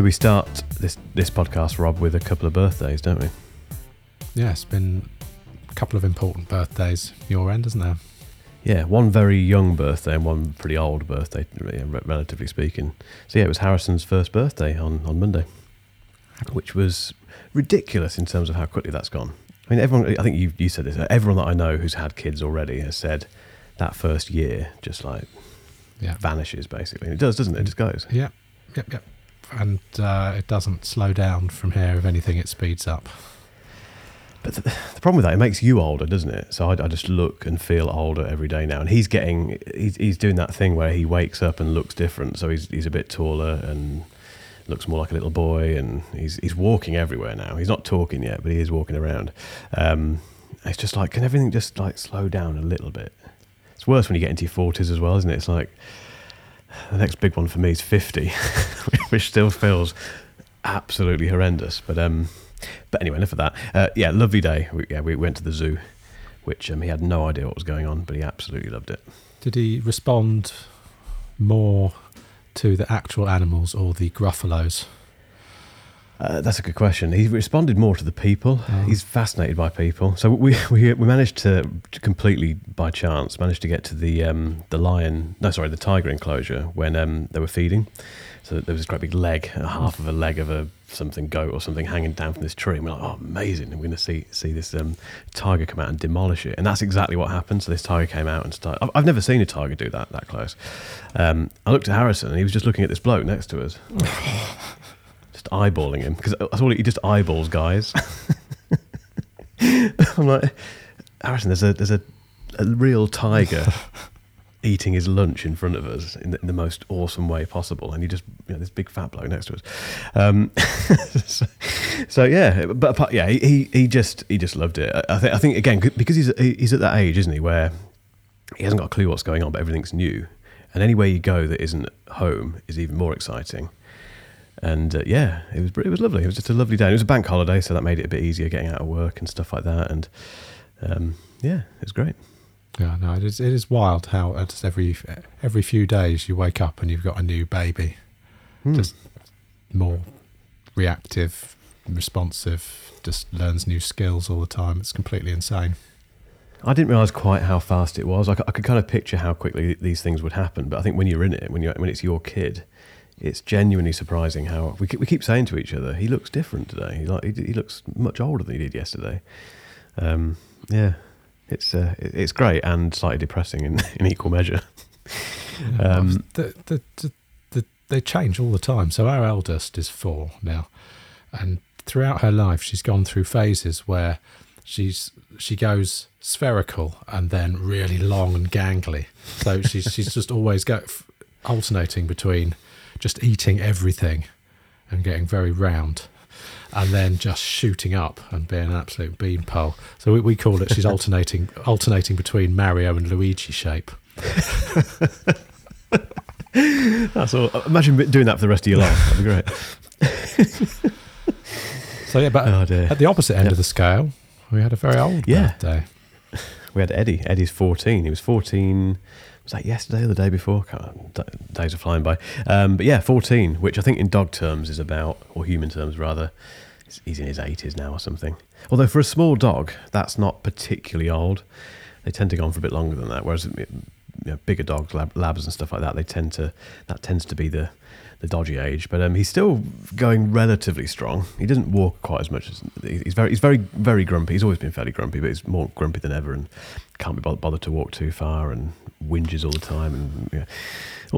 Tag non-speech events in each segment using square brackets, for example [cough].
So we start this this podcast, Rob, with a couple of birthdays, don't we? Yeah, it's been a couple of important birthdays your end, isn't there? Yeah, one very young birthday and one pretty old birthday, relatively speaking. So yeah, it was Harrison's first birthday on, on Monday, which was ridiculous in terms of how quickly that's gone. I mean, everyone. I think you you said this. Everyone that I know who's had kids already has said that first year just like Yeah. vanishes basically. It does, doesn't it? It just goes. Yeah, yep, yep. And uh, it doesn't slow down from here. If anything, it speeds up. But the, the problem with that, it makes you older, doesn't it? So I, I just look and feel older every day now. And he's getting, he's, he's doing that thing where he wakes up and looks different. So he's, he's a bit taller and looks more like a little boy. And he's, he's walking everywhere now. He's not talking yet, but he is walking around. Um, it's just like, can everything just like slow down a little bit? It's worse when you get into your 40s as well, isn't it? It's like the next big one for me is 50, [laughs] which still feels absolutely horrendous. But, um, but anyway, enough of that. Uh, yeah, lovely day. We, yeah, we went to the zoo, which um, he had no idea what was going on, but he absolutely loved it. Did he respond more to the actual animals or the gruffalos? Uh, that's a good question. He responded more to the people. Oh. He's fascinated by people. So we, [laughs] we we managed to to completely by chance managed to get to the um, the lion. No, sorry, the tiger enclosure when um, they were feeding. So there was this great big leg, a half of a leg of a something goat or something hanging down from this tree. And we're like, oh, amazing! And we're going to see see this um, tiger come out and demolish it. And that's exactly what happened. So this tiger came out and started. I've, I've never seen a tiger do that that close. Um, I looked at Harrison and he was just looking at this bloke next to us. [laughs] [laughs] eyeballing him because that's all he just eyeballs guys. [laughs] I'm like, Harrison, there's a there's a, a real tiger [laughs] eating his lunch in front of us in the, in the most awesome way possible, and you just you know this big fat bloke next to us. Um, [laughs] so, so yeah, but apart, yeah, he, he just he just loved it. I, I think I think again because he's he's at that age, isn't he, where he hasn't got a clue what's going on, but everything's new, and anywhere you go that isn't home is even more exciting. And uh, yeah, it was it was lovely. It was just a lovely day. It was a bank holiday, so that made it a bit easier getting out of work and stuff like that. And um, yeah, it was great. Yeah, no, it is, it is wild how uh, just every every few days you wake up and you've got a new baby, Hmm. just more reactive, responsive, just learns new skills all the time. It's completely insane. I didn't realize quite how fast it was. I could kind of picture how quickly these things would happen, but I think when you're in it, when you when it's your kid, it's genuinely surprising how we keep, we keep saying to each other, "He looks different today. He like he, he looks much older than he did yesterday." Um, yeah, it's uh, it- it's great and slightly depressing in, [laughs] in equal measure. Um, the, the, the, the, they change all the time. So our eldest is four now, and throughout her life, she's gone through phases where she's she goes spherical and then really long and gangly. So she's she's just always go alternating between just eating everything and getting very round. And then just shooting up and being an absolute beanpole. So we, we call it. She's [laughs] alternating, alternating between Mario and Luigi shape. [laughs] that's all. Imagine doing that for the rest of your life. That'd be great. So yeah, but [laughs] Oh, at the opposite end Yeah. of the scale, we had a very old Yeah. birthday. We had Eddie. Eddie's 14. He was 14. Was that yesterday or the day before? Days are flying by. Um, but yeah, 14, which I think in dog terms is about, or human terms rather, he's- in his 80s now or something. Although for a small dog, that's not particularly old. They tend to go on for a bit longer than that. Whereas you know, bigger dogs, lab, labs and stuff like that, they tend to that tends to be the the dodgy age. But um, he's still going relatively strong. He doesn't walk quite as much as he's very he's very very grumpy. He's always been fairly grumpy, but he's more grumpy than ever and can't be bothered, to walk too far and whinges all the time and yeah,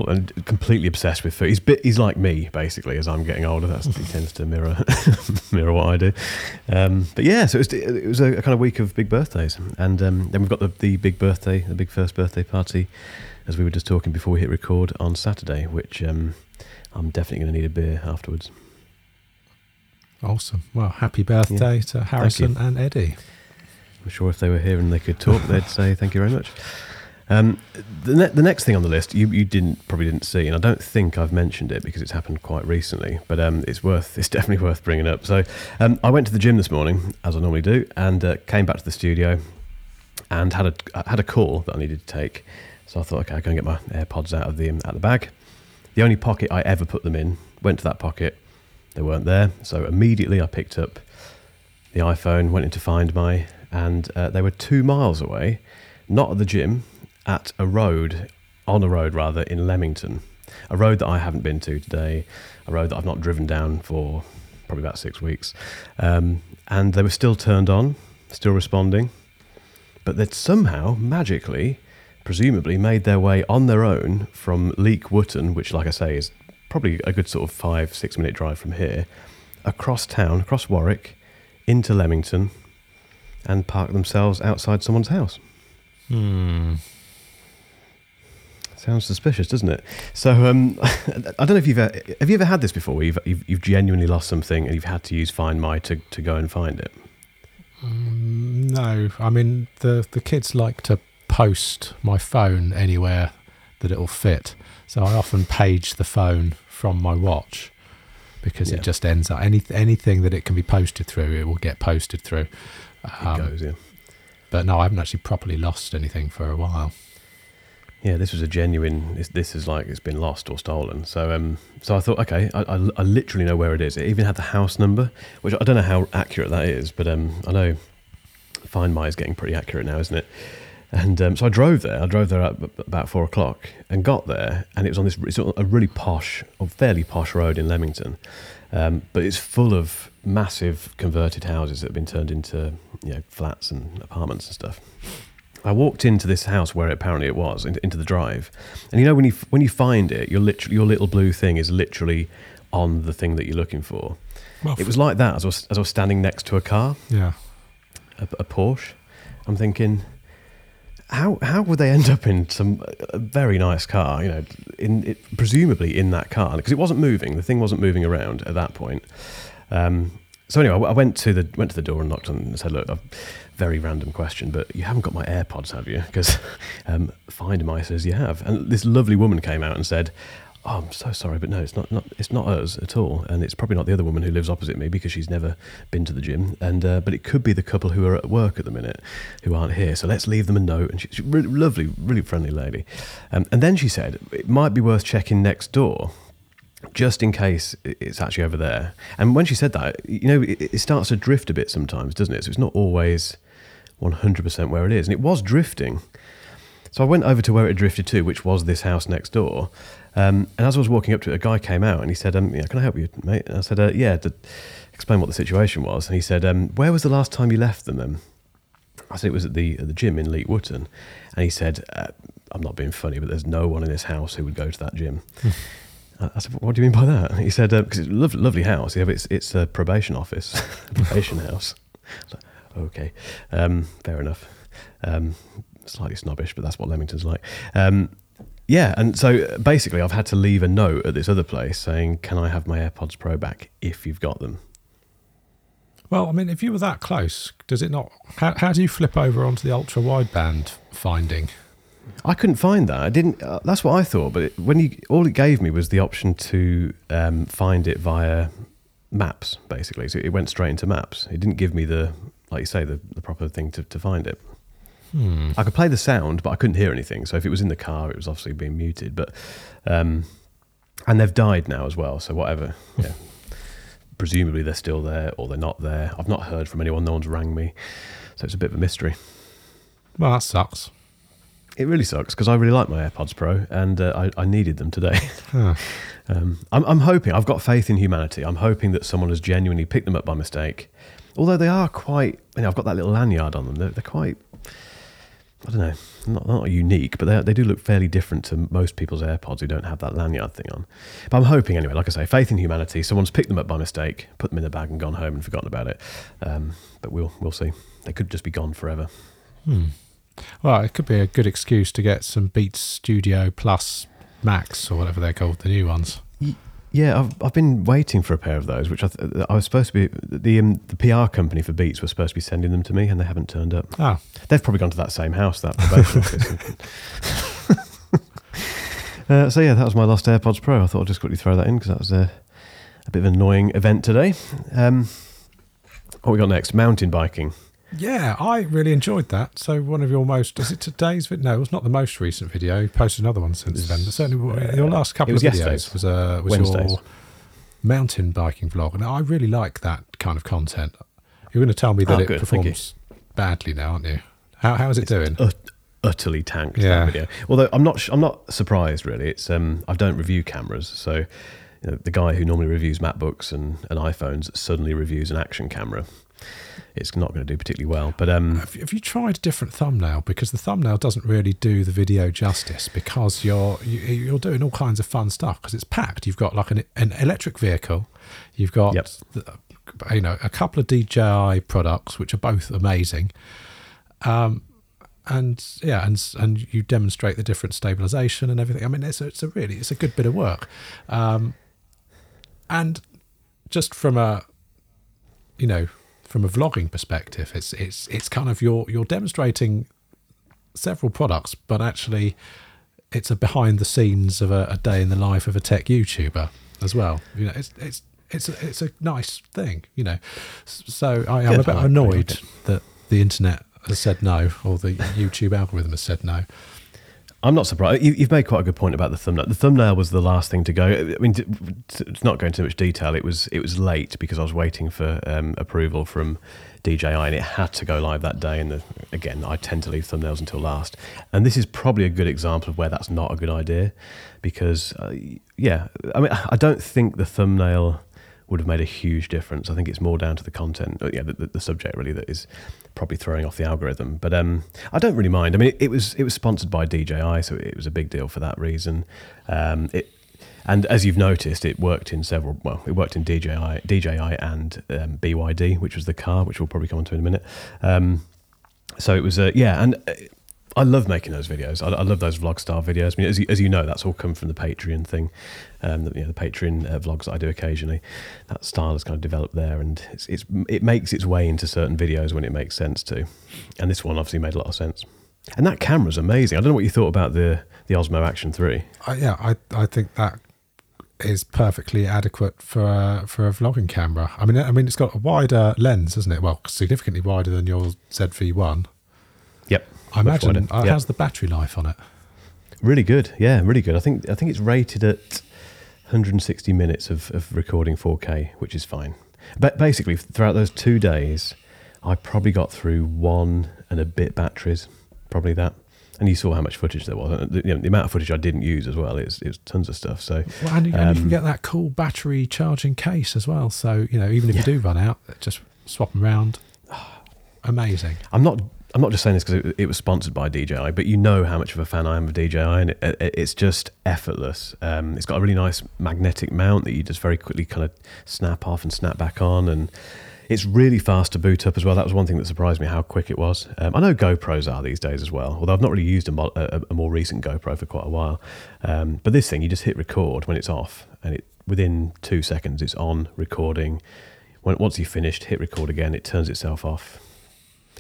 and completely obsessed with food. He's bit he's like me basically as I'm getting older. That's he tends to mirror [laughs] mirror what I do. Um, but yeah, so it was, it was a, kind of week of big birthdays, and um, then we've got the, the big birthday, the big first birthday party, as we were just talking before we hit record on Saturday, which um, I'm definitely going to need a beer afterwards. Awesome. Well, happy birthday to Harrison and Eddie. I'm sure if they were here and they could talk, they'd say thank you very much. Um, the, ne- the next thing on the list, you, you didn't probably didn't see, and I don't think I've mentioned it because it's happened quite recently, but um, it's worth it's [laughs] definitely worth bringing up. So um, I went to the gym this morning, as I normally do, and uh, came back to the studio and had a had a call that I needed to take. So I thought, okay, I can get my AirPods out of the out of the bag. The only pocket I ever put them in went to that pocket, They weren't there. So immediately I picked up the iPhone, went in to Find My, and uh, they were two miles away, not at the gym, at a road, on a road rather, in Leamington. A road that I haven't been to today, a road that I've not driven down for probably about six weeks. Um, and they were still turned on, still responding, but they'd somehow, magically, presumably made their way on their own from Leek Wootton, which, like I say, is probably a good sort of five, six minute drive from here, across town, across Warwick, into Leamington, and park themselves outside someone's house. Hmm. Sounds suspicious, doesn't it? So um, [laughs] I don't know if you've ever, have you ever had this before. Where you've, you've you've genuinely lost something and you've had to use Find My to, to go and find it. Mm, no, I mean the the kids like to post my phone anywhere that it'll fit. So I often page the phone from my watch because Yeah. it just ends up any anything that it can be posted through, it will get posted through. It Um, goes, yeah. But no, I haven't actually properly lost anything for a while. Yeah, this was a genuine. This, this is like it's been lost or stolen. So, um, so I thought, okay, I, I, I literally know where it is. It even had the house number, which I don't know how accurate that is, but um, I know Find My is getting pretty accurate now, isn't it? And um, so I drove there. I drove there at about four o'clock and got there, and it was on this it's a really posh or fairly posh road in Leamington, um, but it's full of massive converted houses that have been turned into you know flats and apartments and stuff. I walked into this house where apparently it was into the drive, and you know when you when you find it, your literally your little blue thing is literally on the thing that you're looking for. Well, It was like that as I was, as I was standing next to a car, yeah. a, a Porsche. I'm thinking, how how would they end up in some a very nice car? You know, in it, presumably in that car because it wasn't moving. The thing wasn't moving around at that point. Um, so anyway, I went to the went to the door and knocked on and said, "Look, a very random question, but you haven't got my AirPods, have you?" Because um, Find My says you have. And this lovely woman came out and said, "Oh, I'm so sorry, but no, it's not, not it's not us at all, and it's probably not the other woman who lives opposite me because she's never been to the gym. And uh, but it could be the couple who are at work at the minute who aren't here. So let's leave them a note." And she, she's really lovely, really friendly lady. Um, and then she said it might be worth checking next door just in case it's actually over there. And when she said that, you know, it, it starts to drift a bit sometimes, doesn't it? So it's not always 100% where it is. And it was drifting. So I went over to where it drifted to, which was this house next door. Um, and as I was walking up to it, a guy came out and he said, um, yeah, Can I help you, mate? And I said, uh, Yeah, to explain what the situation was. And he said, um, Where was the last time you left them then? I said it was at the at the gym in Leek Wootton, and he said, uh, "I'm not being funny, but there's no one in this house who would go to that gym." I I said, "What do you mean by that?" He said, "Because it's a lovely, lovely house. Yeah, but it's it's a probation office, [laughs] probation [laughs] house." I was like, okay, um, fair enough. Um, slightly snobbish, but that's what Leamington's like. Um, yeah, and so basically, I've had to leave a note at this other place saying, "Can I have my AirPods Pro back if you've got them?" Well, I mean, if you were that close, does it not? How, how do you flip over onto the ultra wideband finding? I couldn't find that. I didn't. Uh, that's what I thought. But it, when you, all it gave me was the option to um, find it via maps, basically. So it went straight into maps. It didn't give me the, like you say, the, the proper thing to, to find it. Hmm. I could play the sound, but I couldn't hear anything. So if it was in the car, it was obviously being muted. But um, and they've died now as well. So whatever. [laughs] Yeah. Presumably they're still there or they're not there. I've not heard from anyone. No one's rang me. So it's a bit of a mystery. Well, that sucks. It really sucks because I really like my AirPods Pro and uh, I, I needed them today. [laughs] Huh. [laughs] um, I'm, I'm hoping, I've got faith in humanity. I'm hoping that someone has genuinely picked them up by mistake. Although they are quite, you know, I've got that little lanyard on them. They're, they're quite, I don't know, not, not unique, but they, they do look fairly different to most people's AirPods who don't have that lanyard thing on. But I'm hoping anyway, like I say, faith in humanity. Someone's picked them up by mistake, put them in the bag and gone home and forgotten about it. Um, but we'll, we'll see. They could just be gone forever. Hmm. Well, it could be a good excuse to get some Beats Studio Plus Max or whatever they're called, the new ones. Yeah, I've, I've been waiting for a pair of those, which I, th- I was supposed to be. The um, the PR company for Beats was supposed to be sending them to me, and they haven't turned up. Ah, They've probably gone to that same house, that probation office. [laughs] [laughs] uh, so yeah, that was my lost AirPods Pro. I thought I'd just quickly throw that in because that was a, a bit of an annoying event today. Um, what we got next? Mountain biking. Yeah, I really enjoyed that. So, one of your most, is it today's video? No, it was not the most recent video. You posted another one since then. But certainly, Uh, your last couple of videos yesterday's. was, uh, was Wednesdays. your mountain biking vlog, and I really like that kind of content. You're going to tell me that Oh, it good, performs badly now, aren't you? How how is it doing? ut- utterly tanked Yeah. that video. Although I'm not, sh- I'm not surprised really. It's um, I don't review cameras, so you know, the guy who normally reviews MacBooks and, and iPhones suddenly reviews an action camera. It's not going to do particularly well. But um, Have, have you tried a different thumbnail? Because the thumbnail doesn't really do the video justice. Because you're you, you're doing all kinds of fun stuff. Because it's packed. You've got like an, an electric vehicle. You've got Yep. the, you know a couple of DJI products, which are both amazing. Um, and yeah, and and you demonstrate the different stabilization and everything. I mean, it's a, it's a really it's a good bit of work. Um, and just from a you know from a vlogging perspective it's it's it's kind of you're you're demonstrating several products but actually it's a behind the scenes of a, a day in the life of a tech youtuber as well. You know it's it's it's a, it's a nice thing you know. So i am a bit I like- I annoyed that the internet has said no or the youtube algorithm has said no I'm not surprised. You, you've made quite a good point about the thumbnail. The thumbnail was the last thing to go. I mean, to not go into too much detail, it was it was late because I was waiting for um, approval from DJI, and it had to go live that day. And the, again, I tend to leave thumbnails until last. And this is probably a good example of where that's not a good idea, because uh, yeah, I mean, I don't think the thumbnail would have made a huge difference. I think it's more down to the content, uh, yeah, the, the, the subject really that is probably throwing off the algorithm. But um, I don't really mind. I mean, it, it was it was sponsored by DJI, so it was a big deal for that reason. Um, it and as you've noticed, it worked in several. Well, it worked in DJI, DJI and um, BYD, which was the car, which we'll probably come on to in a minute. Um, so it was, uh, yeah, and uh, I love making those videos. I, I love those vlog style videos. I mean, as you, as you know, that's all come from the Patreon thing, um, the, you know, the Patreon uh, vlogs that I do occasionally. That style has kind of developed there, and it's, it's it makes its way into certain videos when it makes sense to. And this one obviously made a lot of sense. And that camera's amazing. I don't know what you thought about the the Osmo Action Three. I, yeah, I I think that is perfectly adequate for a, for a vlogging camera. I mean, I mean, it's got a wider lens, isn't it? Well, significantly wider than your ZV1. Yep, I imagine. Uh, Yep. How's the battery life on it? Really good. Yeah, really good. I think I think it's rated at 160 minutes of, of recording 4K, which is fine. But basically, throughout those two days, I probably got through one and a bit batteries, probably that. And you saw how much footage there was. The, you know, the amount of footage I didn't use as well. It's it's tons of stuff. So Well, and, you- and you can Um, get that cool battery charging case as well. So you know, even if Yeah. you do run out, just swap them around. [sighs] Amazing. I'm not. I'm not just saying this because it, it was sponsored by DJI, but you know how much of a fan I am of DJI, and it, it, it's just effortless. Um, it's got a really nice magnetic mount that you just very quickly kind of snap off and snap back on, and it's really fast to boot up as well. That was one thing that surprised me how quick it was. Um, I know GoPros are these days as well, although I've not really used a, mo- a, a more recent GoPro for quite a while. Um, but this thing, you just hit record when it's off, and it within two seconds it's on recording. When, once you've finished, hit record again. It turns itself off.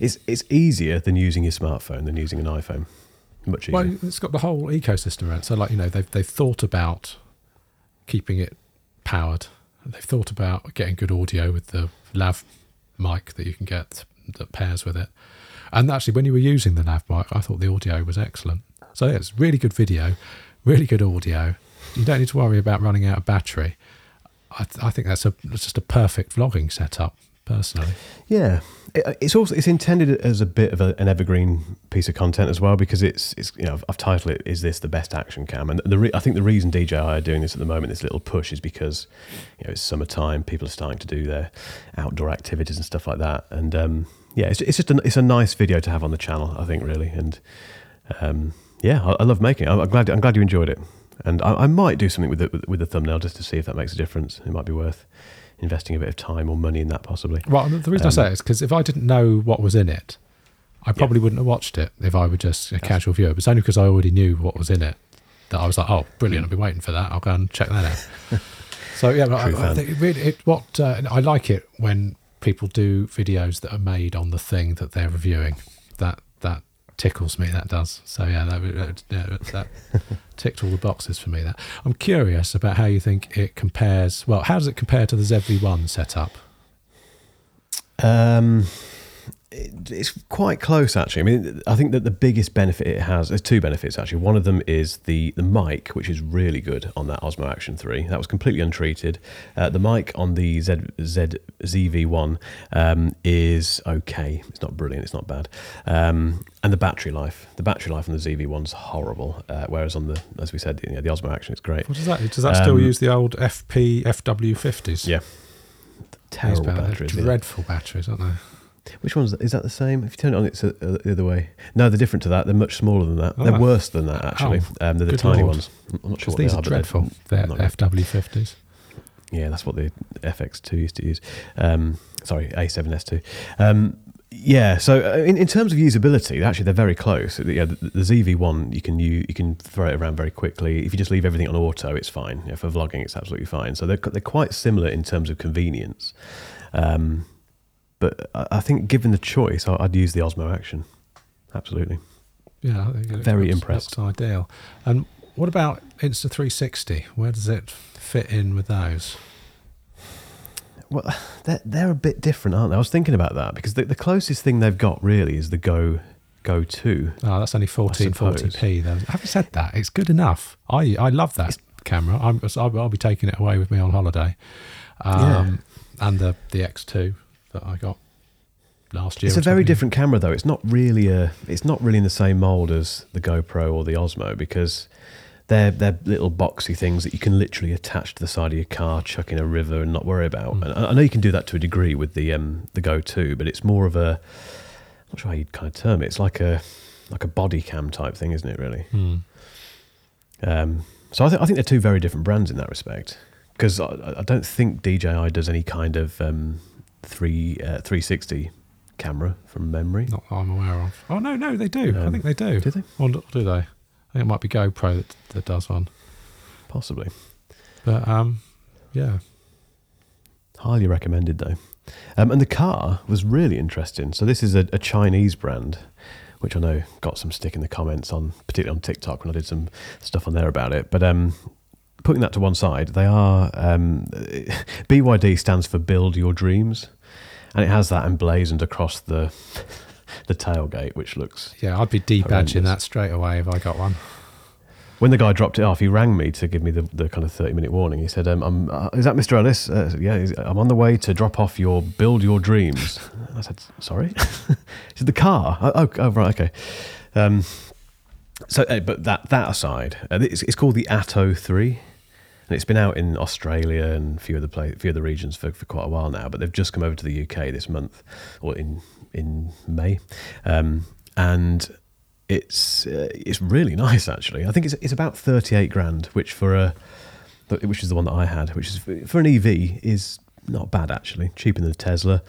It's it's easier than using your smartphone than using an iPhone. Much easier. Well, it's got the whole ecosystem around. So, like you know, they've they've thought about keeping it powered. They've thought about getting good audio with the lav mic that you can get that pairs with it. And actually, when you were using the lav mic, I thought the audio was excellent. So yeah, it's really good video, really good audio. You don't need to worry about running out of battery. I, th- I think that's a that's just a perfect vlogging setup, personally. Yeah, it, it's also it's intended as a bit of a, an evergreen piece of content as well because it's it's you know I've, I've titled it "Is this the best action cam?" and the re, I think the reason DJI are doing this at the moment, this little push, is because you know it's summertime, people are starting to do their outdoor activities and stuff like that, and um, yeah, it's it's just a, it's a nice video to have on the channel, I think, really, and um, yeah, I, I love making it. I'm, I'm glad I'm glad you enjoyed it, and I, I might do something with the with the thumbnail just to see if that makes a difference. It might be worth investing a bit of time or money in that possibly. Well, the reason I Um, say it is because if I didn't know what was in it, I probably wouldn't have watched it if I were just a casual viewer. But it's only because I already knew what was in it that I was like, "Oh, brilliant! I've been waiting for that. I'll go and check that out." [laughs] so yeah, but I, I think it really, it, what uh, I like it when people do videos that are made on the thing that they're reviewing. That that tickles me. That does. So yeah, that that, yeah, that [laughs] ticked all the boxes for me. That I'm curious about how you think it compares. Well, how does it compare to the ZV-1 setup? Um, it's quite close actually. I mean, I think that the biggest benefit it has, there's two benefits actually. One of them is the the mic, which is really good on that Osmo Action 3. That was completely untreated. Uh, the mic on the Z, Z ZV1 um, is okay. It's not brilliant. It's not bad. Um, and the battery life, the battery life on the ZV1's horrible. Uh, whereas on the, as we said, you know, the Osmo Action is great. What does that? Does that still Um, use the old NP FW50s? Yeah. Terrible batteries. Dreadful batteries, aren't they? Which one's that? Is that the same? If you turn it on, it's uh, uh, the other way. No, they're different to that. They're much smaller than that. Oh. They're worse than that, actually. um, they're the tiny lord. ones. I'm not sure what these they are are, but they're- dreadful. They're FW50s. Yeah, that's what the FX2 used to use. Um, sorry, A7S2. Um, yeah, so uh, in, in terms of usability, actually they're very close. Yeah, the, the ZV1 you can you, you can throw it around very quickly. If you just leave everything on auto, it's fine. Yeah, for vlogging, it's absolutely fine. So they're they're quite similar in terms of convenience. Um, but I I think given the choice, I- I'd use the Osmo Action. Absolutely. Yeah, I Very impressed. looks ideal. And what about Insta360? Where does it fit in with those? Well, they're, they're a bit different, aren't they? I was thinking about that because the, the closest thing they've got really is the Go Go 2. Oh, that's only suppose. 1440p. Though. Having said that, it's good enough. I I love that camera. I'm, I'll, I'll be taking it away with me on holiday. Um, And the the X2 that I got last year. It's a very different camera though. It's not really a. It's not really in the same mold as the GoPro or the Osmo because they're they're little boxy things that you can literally attach to the side of your car, chuck in a river, and not worry about. Hmm. And I I know you can do that to a degree with the um the Go 2, but it's more of a. I'm not sure how you'd kind of term it. It's like a like a body cam type thing, isn't it? Really. Hmm. Um, so I, th- I think they're two very different brands in that respect. Because I, I don't think DJI does any kind of um, three uh, 360 camera from memory. Not that I'm aware of. Oh no, no, they do. I Um, think they do. do they? Or do do they? I think it might be GoPro that, that does one. Possibly. But um, yeah. Highly recommended though. Um, and the car was really interesting. So this is a, a Chinese brand, which I know got some stick in the comments on, particularly on TikTok when I did some stuff on there about it. But um, putting that to one side, they are um, [laughs] BYD stands for Build Your Dreams, and it has that emblazoned across the [laughs] the tailgate, which looks. Yeah, I'd be debadging that straight away if I got one. When the guy dropped it off, he rang me to give me the, the kind of thirty minute warning. He said, um, I'm, uh, "Is that Mr. Ellis?" Uh, yeah, I'm on the way to drop off your Build Your Dreams. I said, "Sorry." [laughs] he said, "The car." Oh, oh, oh, right, okay. Um, so, uh, but that that aside, uh, it's, it's called the Atto Three, and it's been out in Australia and a few other pla few other regions for, for quite a while now. But they've just come over to the UK this month, or in in May, um, and it's uh, it's really nice actually. I think it's it's about thirty eight grand, which for a which is the one that I had, which is for an EV is not bad actually, cheaper than the Tesla,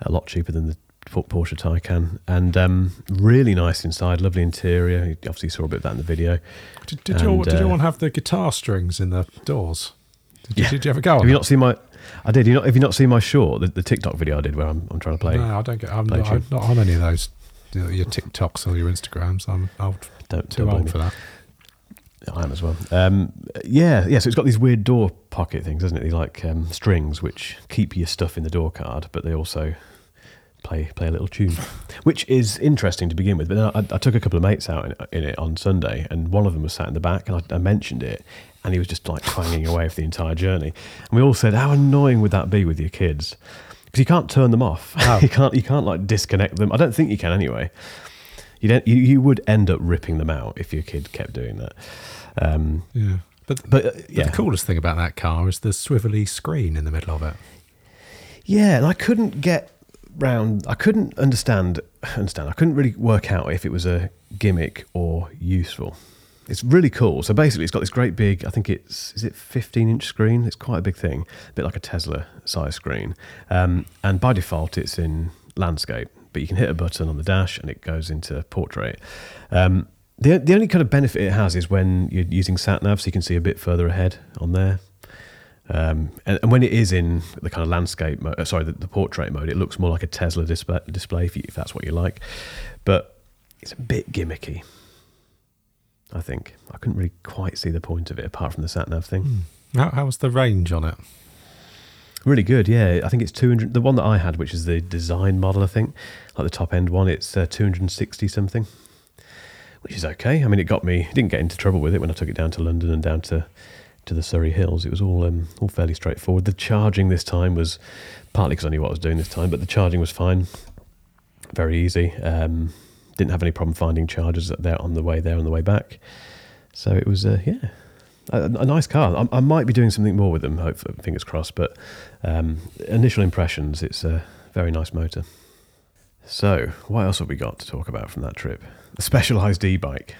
a lot cheaper than the Porsche Taycan, and um, really nice inside, lovely interior. You obviously saw a bit of that in the video. Did, did, your, And, did your uh, one have the guitar strings in the doors? Did, you- Yeah. did you ever go on Have you that? not seen my? I did. You not? Have you not seen my short, the, the TikTok video I did where I'm, I'm trying to play? No, I don't get. I'm not, I'm not on any of those. Your TikToks or your Instagrams. I'm old, Don't, too don't old for that. I am as well. Um, yeah, yeah. So it's got these weird door pocket things, doesn't it? These like um, strings which keep your stuff in the door card, but they also play play a little tune, which is interesting to begin with. But then I, I took a couple of mates out in, in it on Sunday, and one of them was sat in the back, and I, I mentioned it, and he was just like clanging away for the entire journey. And we all said, "How annoying would that be with your kids?" Because you can't turn them off. No. [laughs] you can't. You can't like disconnect them. I don't think you can anyway. You don't. You, you would end up ripping them out if your kid kept doing that. Um, Yeah, but but uh, But yeah, the coolest thing about that car is the swivelly screen in the middle of it. yeah, and I couldn't get round. I couldn't understand. Understand. I couldn't really work out if it was a gimmick or useful. It's really cool. So basically, it's got this great big. I think it's is it 15 inch screen. It's quite a big thing, a bit like a Tesla size screen. Um, and by default, it's in landscape. But you can hit a button on the dash, and it goes into portrait. Um, the the only kind of benefit it has is when you're using sat nav, so you can see a bit further ahead on there. Um, and, and when it is in the kind of landscape mode, uh, sorry, the, the portrait mode, it looks more like a Tesla display, display if, you, if that's what you like. But it's a bit gimmicky. I think I couldn't really quite see the point of it apart from the sat nav thing. How, how was the range on it? Really good, yeah. I think it's 200. The one that I had, which is the design model, I think, like the top end one, it's uh, 260 something, which is okay. I mean, it got me, didn't get into trouble with it when I took it down to London and down to, to the Surrey Hills. It was all um, all fairly straightforward. The charging this time was partly because I knew what I was doing this time, but the charging was fine, very easy. Um, didn't have any problem finding chargers there on the way there on the way back. So it was, uh, yeah, a, a nice car. I, I, might be doing something more with them, hope, fingers crossed. But um, initial impressions, it's a very nice motor. So, what else have we got to talk about from that trip? A specialized e bike.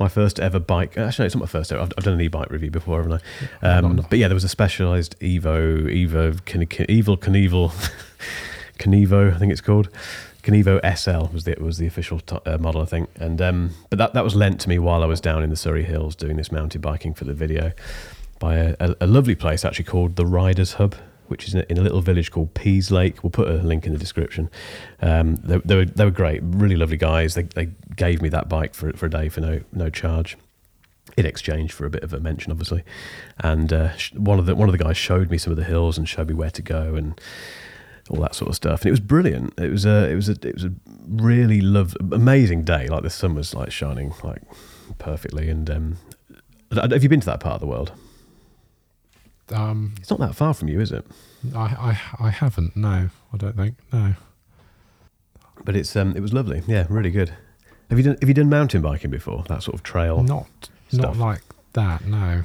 My first ever bike. Actually, no, it's not my first ever. I've, I've done an e-bike review before, haven't I? Um, but yeah, there was a specialized Evo, Evo, Evil Knievel, [laughs] Kenevo, I think it's called. Kenevo SL was the was the official t- uh, model, I think. And um, but that that was lent to me while I was down in the Surrey Hills doing this mountain biking for the video by a, a, a lovely place actually called the Riders Hub, which is in a, little village called Peaslake. We'll put a link in the description. Um, they, they, were they were great, really lovely guys. They they gave me that bike for for a day for no no charge. In exchange for a bit of a mention, obviously, and uh, one of the one of the guys showed me some of the hills and showed me where to go, and all that sort of stuff. And it was brilliant. It was a it was a it was a really love amazing day. Like the sun was like shining like perfectly. And um, have you been to that part of the world? Um, it's not that far from you, is it? I I, I haven't. No, I don't think. No. But it's um it was lovely. Yeah, really good. Have you done Have you done mountain biking before? That sort of trail. Not stuff? not like that. No.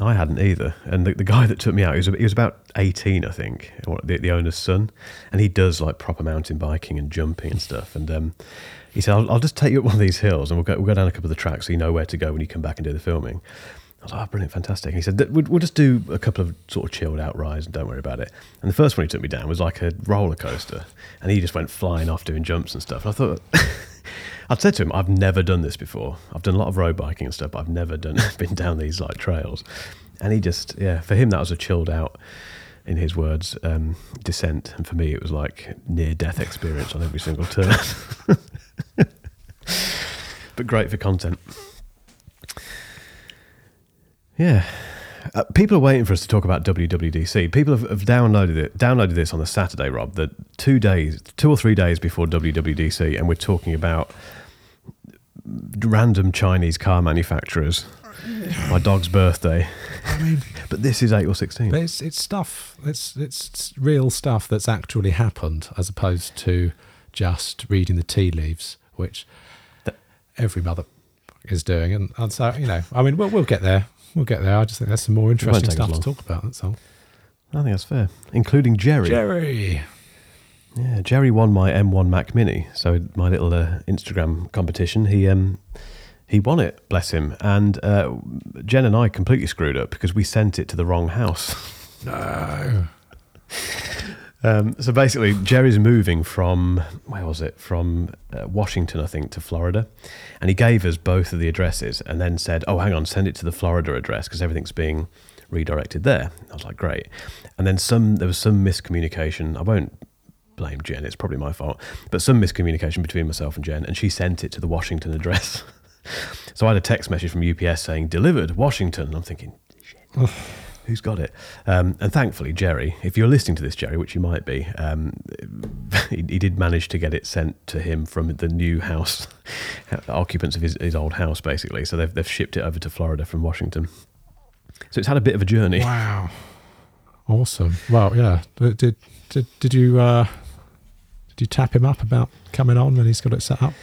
I hadn't either. And the, the guy that took me out, he was, he was about 18, I think, the, the owner's son. And he does like proper mountain biking and jumping and stuff. And um, he said, I'll, I'll, just take you up one of these hills and we'll go, we'll go down a couple of the tracks so you know where to go when you come back and do the filming. I was like, oh, brilliant, fantastic. And he said, we'll, just do a couple of sort of chilled out rides and don't worry about it. And the first one he took me down was like a roller coaster. And he just went flying off doing jumps and stuff. And I thought, [laughs] I'd said to him, I've never done this before. I've done a lot of road biking and stuff, but I've never done [laughs] been down these like trails. And he just, yeah, for him that was a chilled out, in his words, um, descent, and for me it was like near death experience on every single turn. [laughs] but great for content. Yeah. Uh, people are waiting for us to talk about WWDC. People have, have, downloaded it, downloaded this on a Saturday, Rob. That two days, two or three days before WWDC, and we're talking about random Chinese car manufacturers. My dog's birthday. I mean, [laughs] but this is eight or sixteen. But it's it's stuff. It's it's real stuff that's actually happened, as opposed to just reading the tea leaves, which every mother is doing. And, and so you know, I mean, we'll we'll get there. We'll get there. I just think there's some more interesting stuff to talk about. That's all. I think that's fair, including Jerry. Jerry. Yeah, Jerry won my M1 Mac Mini. So my little uh, Instagram competition. He um he won it, bless him. And uh, Jen and I completely screwed up because we sent it to the wrong house. No. [laughs] Um, so basically, Jerry's moving from where was it? From uh, Washington, I think, to Florida, and he gave us both of the addresses, and then said, "Oh, hang on, send it to the Florida address because everything's being redirected there." I was like, "Great," and then some there was some miscommunication. I won't blame Jen; it's probably my fault, but some miscommunication between myself and Jen, and she sent it to the Washington [laughs] address. so I had a text message from UPS saying delivered Washington. I'm thinking, shit. Who's got it? Um, and thankfully, Jerry, if you're listening to this, Jerry, which you might be, um, [laughs] he, he, did manage to get it sent to him from the new house, the [laughs] occupants of his, his old house, basically. So they've, they've shipped it over to Florida from Washington. So it's had a bit of a journey. Wow. Awesome. Well, yeah. Did, did, did you, uh, did you tap him up about coming on when he's got it set up?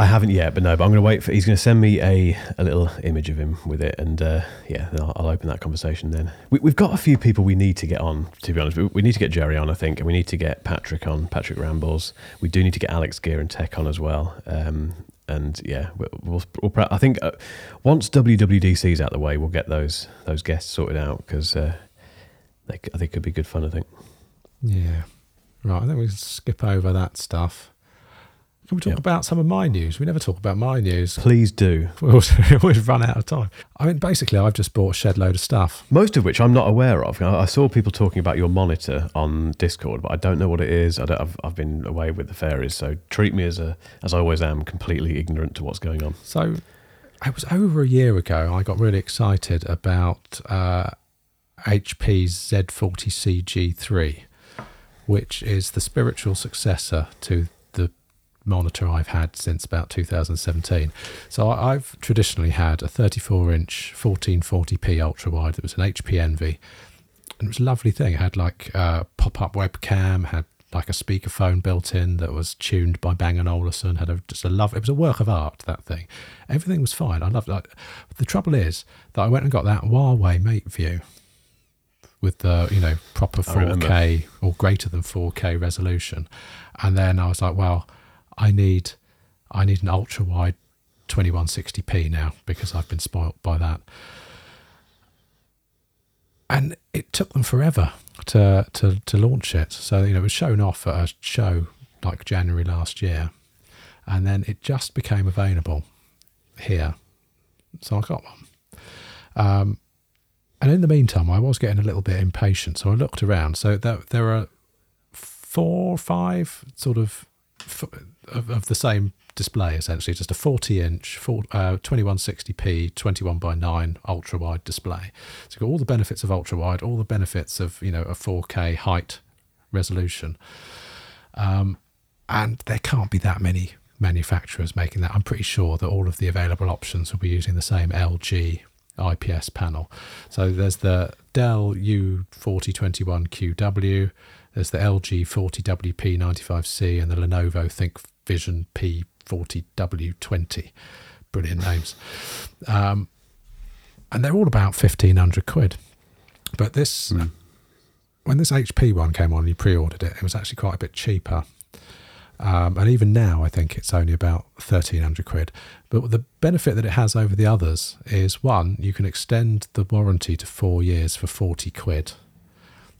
I haven't yet, but no. But I'm going to wait for. He's going to send me a, a little image of him with it, and uh, yeah, I'll, I'll, open that conversation then. We, have got a few people we need to get on. To be honest, we, we, need to get Jerry on, I think, and we need to get Patrick on. Patrick Rambles. We do need to get Alex Gear and Tech on as well. Um, and yeah, we'll, we'll, we'll I think uh, once WWDC is out of the way, we'll get those those guests sorted out because uh, they they could be good fun. I think. Yeah. Right. I think we can skip over that stuff. Can we talk yep. about some of my news? We never talk about my news. Please do. [laughs] We've run out of time. I mean, basically, I've just bought a shed load of stuff. Most of which I'm not aware of. I saw people talking about your monitor on Discord, but I don't know what it is. I have I've been away with the fairies, so treat me as a as I always am, completely ignorant to what's going on. So, it was over a year ago. I got really excited about uh, HP Z40C G3, which is the spiritual successor to monitor I've had since about 2017. So I've traditionally had a 34 inch 1440p ultra wide that was an HP Envy, and it was a lovely thing. It had like uh, a pop up webcam, had like a speakerphone built in that was tuned by Bang and Olufsen. Had a, just a love. It was a work of art. That thing, everything was fine. I loved it. The trouble is that I went and got that Huawei Mate View with the you know proper 4K or greater than 4K resolution, and then I was like, well, I need I need an ultra wide 2160p now because I've been spoilt by that. And it took them forever to to to launch it. So you know it was shown off at a show like January last year, and then it just became available here. So I got one. Um, and in the meantime, I was getting a little bit impatient, so I looked around. So there, there are four or five sort of, of of the same display, essentially, just a 40 inch, uh, 2160p, 21 by 9 ultra wide display. So you've got all the benefits of ultra wide, all the benefits of you know a 4K height resolution. Um, and there can't be that many manufacturers making that. I'm pretty sure that all of the available options will be using the same LG IPS panel. So there's the Dell U4021QW, there's the LG 40WP95C, and the Lenovo ThinkVision P40W20. Brilliant names. Um, and they're all about 1500 quid. But this, when this HP one came on, and you pre ordered it, it was actually quite a bit cheaper. Um, and even now, I think it's only about 1300 quid. But the benefit that it has over the others is one, you can extend the warranty to four years for 40 quid.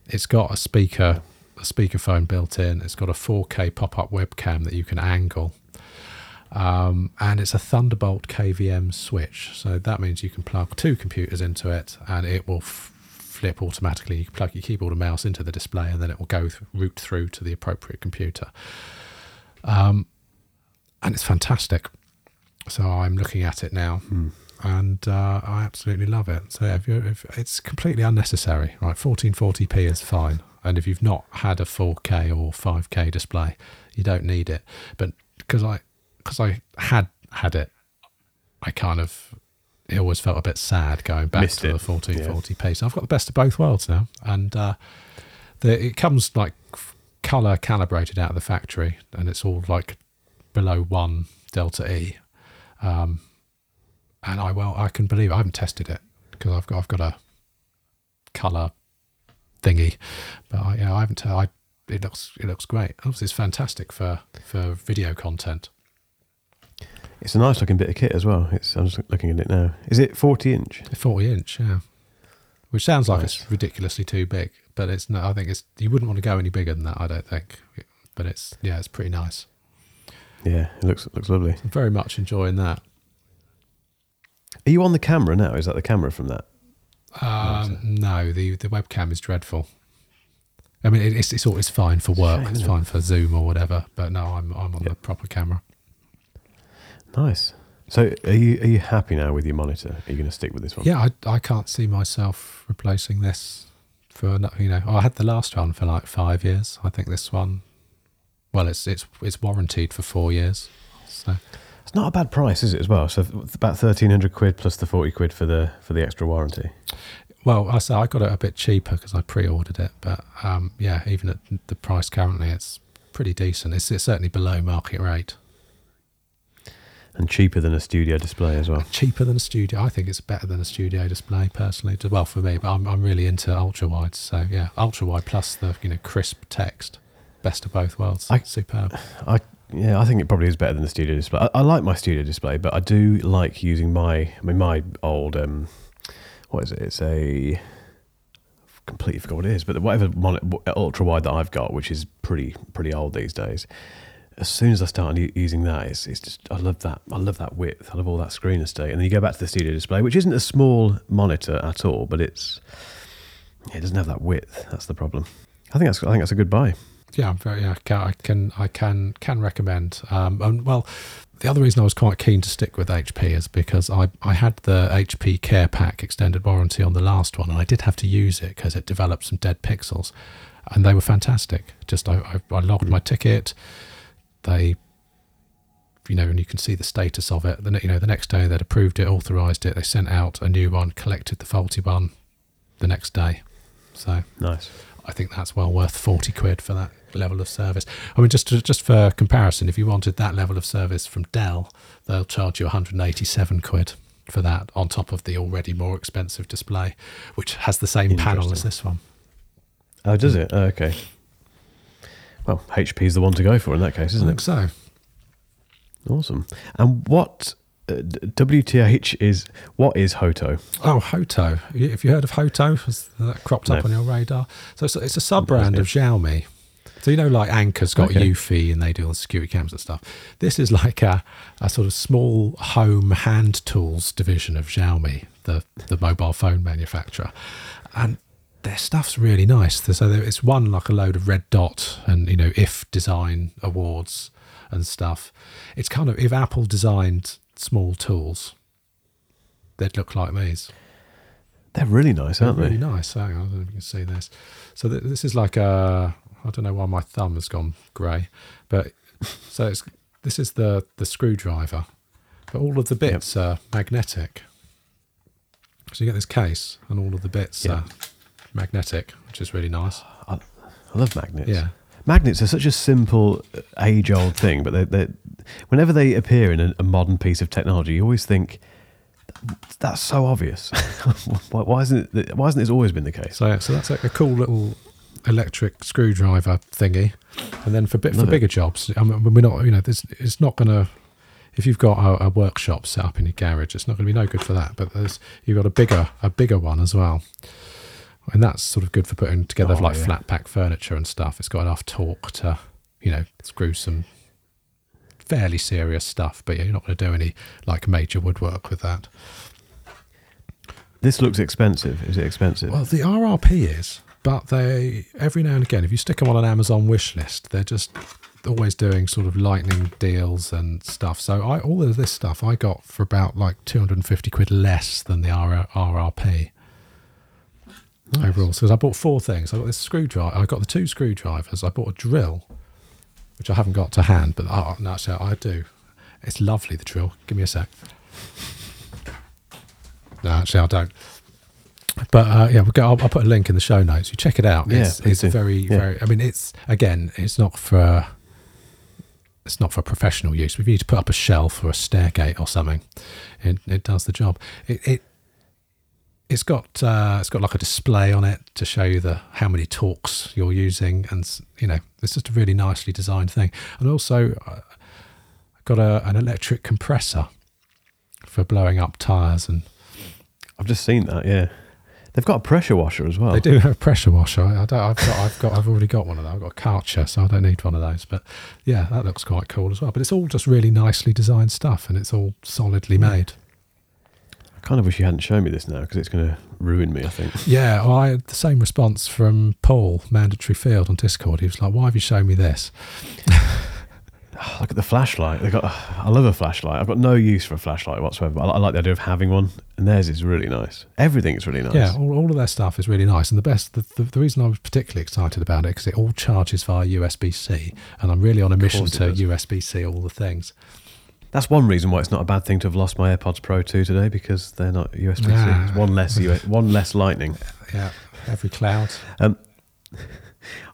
It's got a speaker, a speakerphone built in. It's got a 4K pop up webcam that you can angle. Um, and it's a Thunderbolt KVM switch. So that means you can plug two computers into it and it will f- flip automatically. You can plug your keyboard and mouse into the display and then it will go th- route through to the appropriate computer. Um, and it's fantastic. So I'm looking at it now, and uh, I absolutely love it. So if you're, if it's completely unnecessary, right? 1440p is fine, and if you've not had a 4K or 5K display, you don't need it. But because I because I had had it, I kind of it always felt a bit sad going back Missed to it, the 1440p. So I've got the best of both worlds now, and uh, the, it comes like color calibrated out of the factory, and it's all like below one delta E. Um, and I well, I can believe I haven't tested it because I've got I've got a color thingy, but I, yeah, I haven't. Uh, I it looks it looks great. Oh, Obviously, it's fantastic for for video content. It's a nice looking bit of kit as well. It's I'm just looking at it now. Is it 40 inch? Forty inch, yeah. Which sounds like Nice. it's ridiculously too big, but it's not. I think it's you wouldn't want to go any bigger than that. I don't think, but it's yeah, it's pretty nice. Yeah, it looks it looks lovely. I'm very much enjoying that. Are you on the camera now? Is that the camera from that? Um, no, the the webcam is dreadful. I mean, it, it's it's all it's fine for work. shame, it's it? fine for Zoom or whatever. But no, I'm I'm on Yeah. the proper camera. Nice. So are you are you happy now with your monitor? Are you going to stick with this one? Yeah, I I can't see myself replacing this for you know. I had the last one for like five years. I think this one, well, it's it's it's warranted for four years. So It's not a bad price, is it? As well. So about thirteen hundred quid plus the forty quid for the for the extra warranty. well, I say I got it a bit cheaper because I pre-ordered it. But um, yeah, even at the price currently, it's pretty decent. It's, it's certainly below market rate. And cheaper than a studio display as well. cheaper than a studio. I think it's better than a studio display personally. Well, for me, but I'm I'm really into ultra wide. So yeah, ultra wide plus the you know crisp text, best of both worlds. I- Superb. I yeah, I think it probably is better than the studio display. I, I like my studio display, but I do like using my I mean my old um what is it? It's a I've completely forgot what it is, but whatever mon- ultra wide that I've got, which is pretty pretty old these days. As soon as I start using that, it's, it's just I love that I love that width. I love all that screen estate, and then you go back to the studio display, which isn't a small monitor at all, but it's it doesn't have that width. That's the problem. I think that's I think that's a good buy. Yeah, I'm very, yeah, I can, I can, I can, can recommend. Um, and well, the other reason I was quite keen to stick with HP is because I, I had the HP Care Pack extended warranty on the last one, and I did have to use it because it developed some dead pixels, and they were fantastic. Just I, I, I logged my ticket, they, you know, and you can see the status of it. Then you know, the next day they'd approved it, authorized it, they sent out a new one, collected the faulty one, the next day. So Nice. I think that's well worth forty quid for that level of service. I mean, just to, just for comparison, if you wanted that level of service from Dell, they'll charge you one hundred and eighty-seven quid for that on top of the already more expensive display, which has the same panel as this one. Oh, does it? Oh, okay. Well, HP is the one to go for in that case, isn't think it? so. Awesome. And what uh, WTH is? What is Hoto? Oh, Hoto. If you heard of Hoto, has that cropped up on your radar? So it's, it's a sub brand of Xiaomi. So you know, like Anker's got Okay. Eufy and they do all the security cams and stuff. This is like a, a sort of small home hand tools division of Xiaomi, the the mobile phone manufacturer, and their stuff's really nice. So it's won like a load of red dot and you know if design awards and stuff. It's kind of if Apple designed small tools, they'd look like these. They're really nice, aren't They're they? really nice. Hang on, I don't know if you can see this. So th- this is like a. I don't know why my thumb has gone grey, but [laughs] so it's this is the the screwdriver, but all of the bits are magnetic. So you get this case, and all of the bits Yeah. are magnetic, which is really nice. I love magnets. Yeah. Magnets are such a simple, uh, age old thing, but they they whenever they appear in a, a modern piece of technology, you always think that's so obvious. [laughs] why, why isn't it? Why hasn't this always been the case? So so that's like a cool little electric screwdriver thingy, and then for bit for Love it. bigger jobs, I mean, we're not you know this it's not going to. If you've got a, a workshop set up in your garage, it's not going to be no good for that. But there's you've got a bigger a bigger one as well, and that's sort of good for putting together Oh, like yeah. flat pack furniture and stuff. It's got enough torque to you know screw some fairly serious stuff, but yeah, you're not going to do any like major woodwork with that. This looks expensive. Is it expensive? Well, the RRP is, but they every now and again, if you stick them on an Amazon wish list, they're just always doing sort of lightning deals and stuff. So I all of this stuff I got for about like 250 quid less than the RRP overall. So I bought four things. I got this screwdriver. I got the two screwdrivers. I bought a drill, which I haven't got to hand, but oh, no, actually I do. It's lovely the drill. Give me a sec. No, actually I don't. But uh, yeah, we'll go, I'll, I'll put a link in the show notes. You check it out. Yeah, it's, please it's very, Yeah. very. I mean, it's again, it's not for it's not for professional use. If you need to put up a shelf or a stairgate or something, it, it does the job. It, it it's got uh, it's got like a display on it to show you the how many torques you're using, and you know it's just a really nicely designed thing. And also, uh, got a, an electric compressor for blowing up tires and I've just seen that. Yeah, they've got a pressure washer as well. They do have a pressure washer. I, I don't. I've got. I've got. I've already got one of those. I've got a Karcher, so I don't need one of those. But yeah, that looks quite cool as well. But it's all just really nicely designed stuff, and it's all solidly made. I kind of wish you hadn't shown me this now because it's going to ruin me. I think. [laughs] Yeah, well, I had the same response from Paul Mandatory Field on Discord. He was like, "Why have you shown me this?" [laughs] [sighs] Look at the flashlight. They got. [sighs] I love a flashlight. I've got no use for a flashlight whatsoever. But I, I like the idea of having one, and theirs is really nice. Everything is really nice. Yeah, all, all of their stuff is really nice. And the best, the, the, the reason I was particularly excited about it because it all charges via USB C, and I'm really on a mission to. USB C all the things. That's one reason why it's not a bad thing to have lost my AirPods Pro 2 today because they're not USB C. Ah. It's one less US, one less Lightning. [laughs] Yeah, every cloud. Um,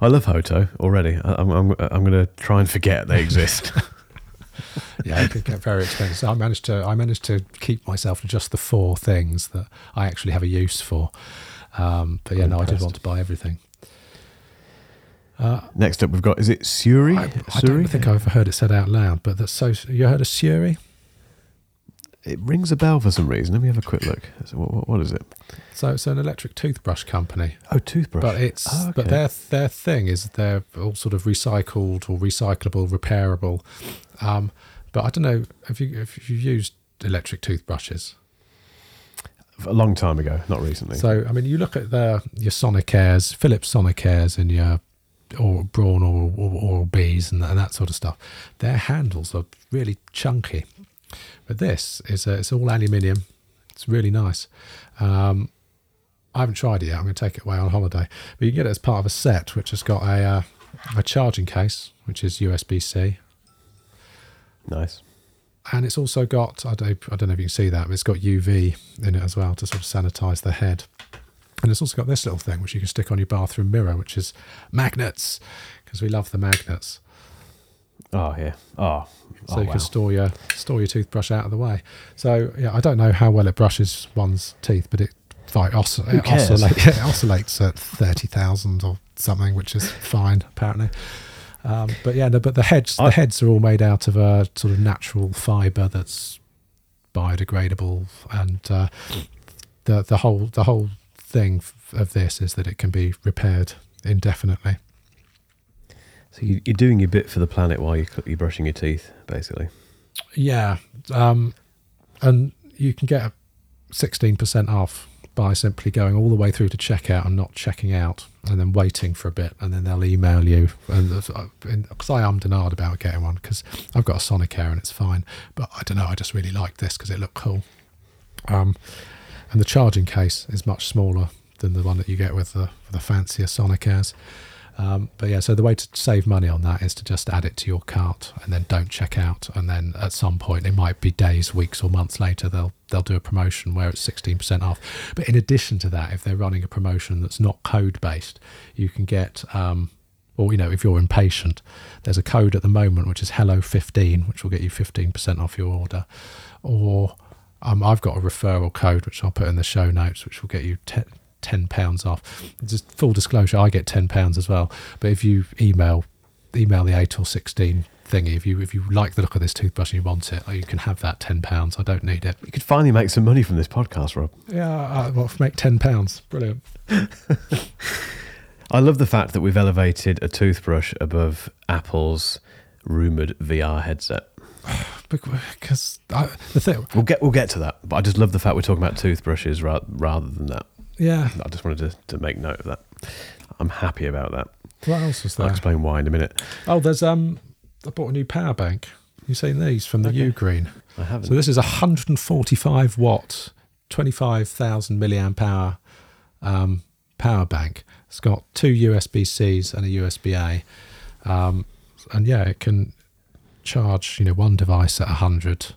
I love Hoto already. I, I'm, I'm, I'm going to try and forget they exist. [laughs] [laughs] yeah, it could get very expensive. I managed to I managed to keep myself to just the four things that I actually have a use for. Um, but yeah, I'm no, I did impressed. want to buy everything. Next up, we've got is it Suri? I, I don't think I've heard it said out loud, but that's so. You heard of Suri? It rings a bell for some reason. Let me have a quick look. So what, what- what is it? So it's an electric toothbrush company, Oh, toothbrush. but it's Oh, but their their thing is they're all sort of recycled or recyclable, repairable. Um, but I don't know if you if you've used electric toothbrushes. a long time ago, not recently. So I mean, you look at the your Sonicares, Philips Sonicares, and your or Braun or, or Oral-Bs and, and that sort of stuff. Their handles are really chunky, but this is a, it's all aluminium. It's really nice. Um, I haven't tried it yet. I'm going to take it away on holiday. But you can get it as part of a set, which has got a uh, a charging case, which is USB C, Nice. and it's also got I don't I don't know if you can see that, but it's got UV in it as well to sort of sanitize the head. And it's also got this little thing which you can stick on your bathroom mirror, which is magnets, because we love the magnets. Oh yeah. Oh. So oh, you wow. can store your store your toothbrush out of the way. So yeah, I don't know how well it brushes one's teeth, but it like oscill- it, cares? oscillate, it oscillates at thirty thousand or something, which is fine apparently. Um, but yeah, no, but the heads I- the heads are all made out of a sort of natural fibre that's biodegradable, and uh, the the whole the whole thing of this is that it can be repaired indefinitely. So you, you're doing your bit for the planet while you're, you're brushing your teeth, basically. Yeah, um, and you can get sixteen percent off by simply going all the way through to checkout and not checking out, and then waiting for a bit, and then they'll email you. And because I am denied about getting one because I've got a Sonicare and it's fine, but I don't know. I just really like this because it looked cool. Um, and the charging case is much smaller than the one that you get with the the fancier Sonicares. Um, but yeah, so the way to save money on that is to just add it to your cart and then don't check out. And then at some point, it might be days, weeks, or months later, they'll they'll do a promotion where it's sixteen percent off. But in addition to that, if they're running a promotion that's not code based, you can get. Um, or you know, if you're impatient, there's a code at the moment which is Hello fifteen, which will get you fifteen percent off your order. Or um, I've got a referral code which I'll put in the show notes, which will get you te- ten pounds off. Just full disclosure, I get ten pounds as well. But if you email email the eight or sixteen thingy, if you if you like the look of this toothbrush and you want it, you can have that ten pounds. I don't need it. You could finally make some money from this podcast, Rob. Yeah, I, well, make ten pounds. Brilliant. [laughs] I love the fact that we've elevated a toothbrush above Apple's rumored VR headset. [sighs] Because I, the thing, We'll get we'll get to that, but I just love the fact we're talking about toothbrushes ra- rather than that. Yeah. I just wanted to, to make note of that. I'm happy about that. What else was I'll explain why in a minute. Oh, there's um, I bought a new power bank. You seen these from the Okay. UGREEN? I haven't. So this is a 145 watt, 25,000 milliamp hour um, power bank. It's got two USB Cs and a USB A, um, and yeah, it can charge you know one device at 100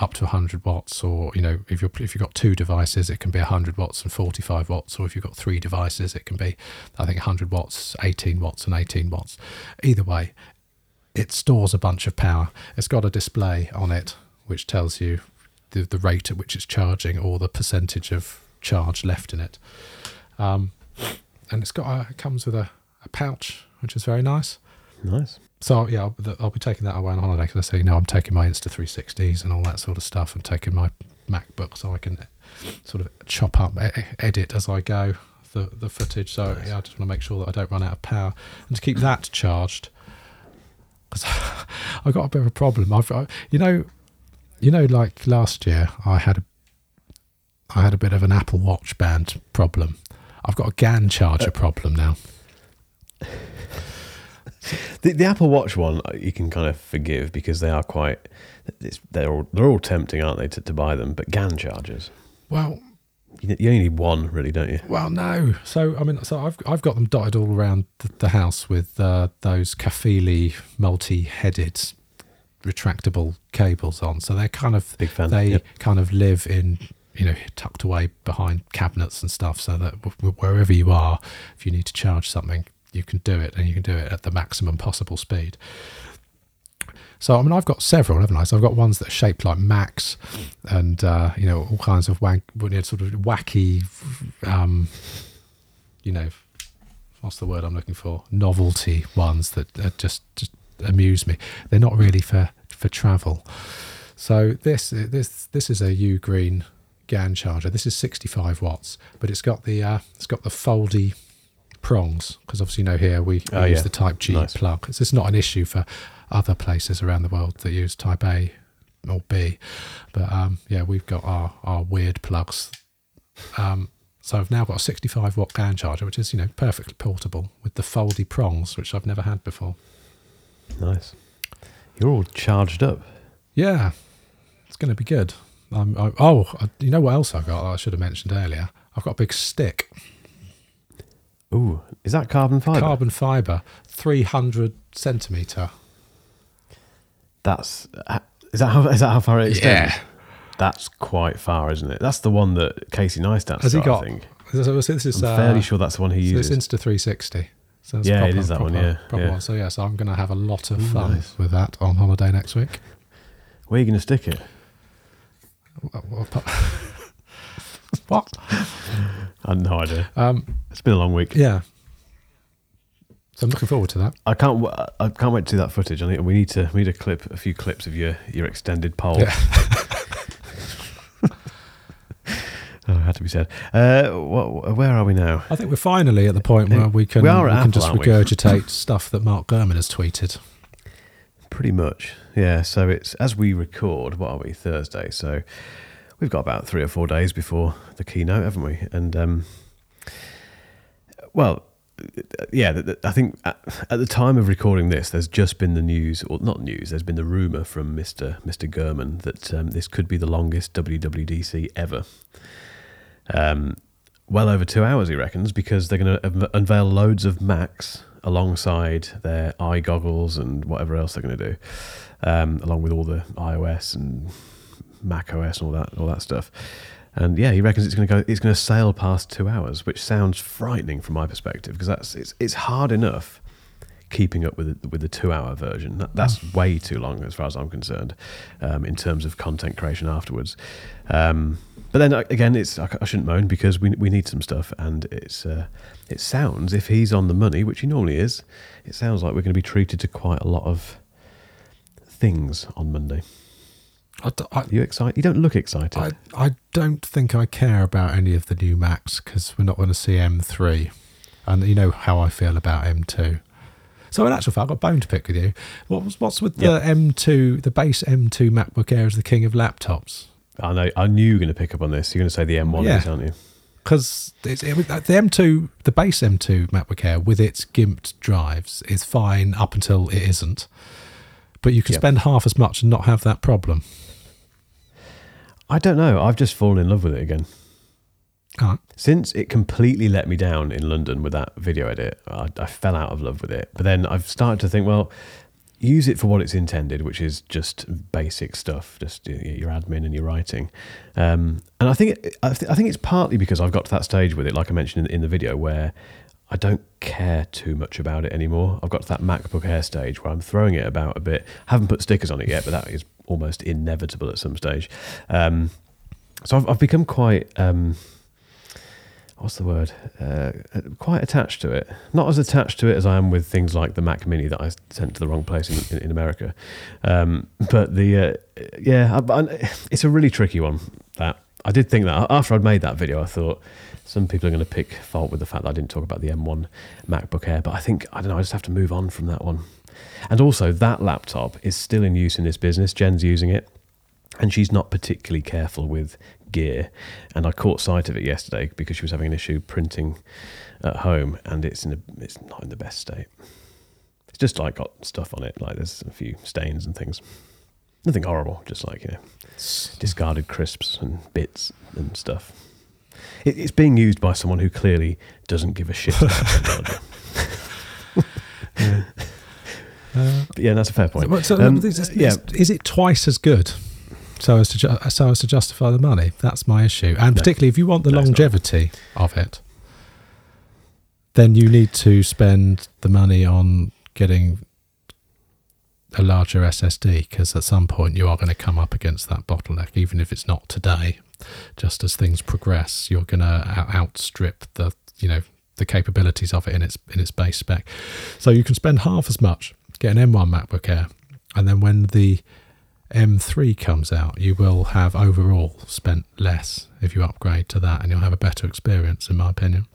up to 100 watts or you know if you're if you've got two devices it can be 100 watts and 45 watts or if you've got three devices it can be i think 100 watts 18 watts and 18 watts either way it stores a bunch of power. It's got a display on it which tells you the, the rate at which it's charging or the percentage of charge left in it. Um, and it's got a, it comes with a, a pouch which is very nice. nice. So yeah, I'll, I'll be taking that away on holiday because I say you know I'm taking my Insta360s and all that sort of stuff. and taking my MacBook so I can eh, sort of chop up, e- edit as I go the the footage. So yeah, I just want to make sure that I don't run out of power and to keep that charged because [laughs] I've got a bit of a problem. I've I, you know you know like last year I had a I had a bit of an Apple Watch band problem. I've got a GaN charger uh, problem now. [laughs] The, the Apple Watch one uh, you can kind of forgive because they are quite. It's, they're all they're all tempting, aren't they, to, to buy them? But GaN chargers, Well, you, you only need one, really, don't you? Well, no. So I mean, so I've I've got them dotted all around the, the house with uh, those Kafili multi-headed retractable cables on. So they're kind of Big fan. they Yep. kind of live in you know tucked away behind cabinets and stuff, so that wherever you are, if you need to charge something, you can do it, and you can do it at the maximum possible speed. So I mean, I've got several, haven't I? So I've got ones that are shaped like Macs, and uh, you know all kinds of wank, sort of wacky, um, you know, what's the word I'm looking for? Novelty ones that just just amuse me. They're not really for for travel. So this this this is a U Green GaN charger. This is 65 watts, but it's got the uh, it's got the foldy prongs because obviously you know here we, we Oh, use yeah. the Type G Nice. plug. It's just not an issue for other places around the world that use Type A or B, but um, yeah, we've got our our weird plugs. Um, So I've now got a 65 watt GaN charger, which is you know perfectly portable with the foldy prongs, which I've never had before. Nice. You're all charged up. Yeah, it's going to be good. I'm, I, oh, I- you know what else I've got? I should have mentioned earlier. I've got a big stick, Ooh, is that carbon fiber? carbon fiber, 300 centimeter. That's uh, is that how is that how far it extends? Yeah. That's quite far, isn't it? That's the one that Casey Neistat Has he got, got? I think. This is, this is, I'm uh, fairly sure that's the one he so it's uses. Insta360. So it's Yeah, proper, it is that one, yeah, proper yeah. one. So yeah, so I'm going to have a lot of Ooh, fun nice. with that on holiday next week. Where are you going to stick it? What? [laughs] I have no idea. Um, It's been a long week. yeah. So I'm looking forward to that. I can't. w- I can't wait to see that footage. I think we need to. We need to clip a few clips of your your extended pole. Yeah. [laughs] Oh, had to be said. Uh, what, where are we now? I think we're finally at the point where we can We are at can Apple, just aren't we? regurgitate [laughs] stuff that Mark Gurman has tweeted. Pretty much. Yeah. So it's as we record. What are we? Thursday. So we've got about three or four days before the keynote, haven't we? And um, well, yeah. I think at, at the time of recording this, there's just been the news, or not news. There's been the rumor from Mister Mister Gurman that um, this could be the longest WWDC ever. Um, well over two hours, he reckons, because they're going to unveil loads of Macs alongside their eye goggles and whatever else they're going to do, um, along with all the iOS and Mac OS and all that, all that stuff. And yeah, he reckons it's going to go. It's going to sail past two hours, which sounds frightening from my perspective because that's it's it's hard enough keeping up with the, with the two hour version. That, that's way too long as far as I'm concerned um, in terms of content creation afterwards. Um, but then uh, again, it's I, I shouldn't moan because we we need some stuff, and it's uh, it sounds if he's on the money, which he normally is, it sounds like we're going to be treated to quite a lot of things on Monday. I, I- Are you excited? You don't look excited. I, I don't think I care about any of the new Macs because we're not going to see M3. And you know how I feel about M2. So in actual fact, I've got a bone to pick with you. What was, what's with the Yep. M2, the base M2 MacBook Air is the king of laptops? I know. I knew you were going to pick up on this. You're going to say the M1 Yeah. is, aren't you? Because it, the M2, the base M2 MacBook Air with its gimped drives is fine up until it isn't. But you can Yep. spend half as much and not have that problem. I don't know. I've just fallen in love with it again. Right. Since it completely let me down in London with that video edit, I, I fell out of love with it. But then I've started to think, well, use it for what it's intended, which is just basic stuff, just your admin and your writing. Um, and I think it, I, th- I think it's partly because I've got to that stage with it, like I mentioned in, in the video, where I don't care too much about it anymore. I've got to that MacBook Air stage where I'm throwing it about a bit. haven't put stickers on it yet, but that is almost inevitable at some stage. Um, so I've, I've become quite. Um, what's the word? Uh, quite attached to it. Not as attached to it as I am with things like the Mac Mini that I sent to the wrong place in, in, in America. Um, but the uh, yeah, I, I, it's a really tricky one. That I did think that after I'd made that video, I thought some people are going to pick fault with the fact that I didn't talk about the M1 MacBook Air. But I think I don't know. I just have to move on from that one. And also, that laptop is still in use in this business. Jen's using it and she's not particularly careful with gear. And I caught sight of it yesterday because she was having an issue printing at home, and it's in a, it's not in the best state. It's just like got stuff on it, like there's a few stains and things. Nothing horrible, just like you know, discarded crisps and bits and stuff. It, it's being used by someone who clearly doesn't give a shit about technology. [laughs] Uh, yeah, that's a fair point. Well, so, Um, is, is- yeah, is it twice as good? So as to ju- so as to justify the money, that's my issue. And No. particularly if you want the No, longevity of it, then you need to spend the money on getting a larger SSD because at some point you are going to come up against that bottleneck, even if it's not today. Just as things progress, you're going to outstrip the you know the capabilities of it in its in its base spec. So you can spend half as much, get an M1 MacBook Air, and then when the M3 comes out, you will have overall spent less if you upgrade to that, and you'll have a better experience, in my opinion.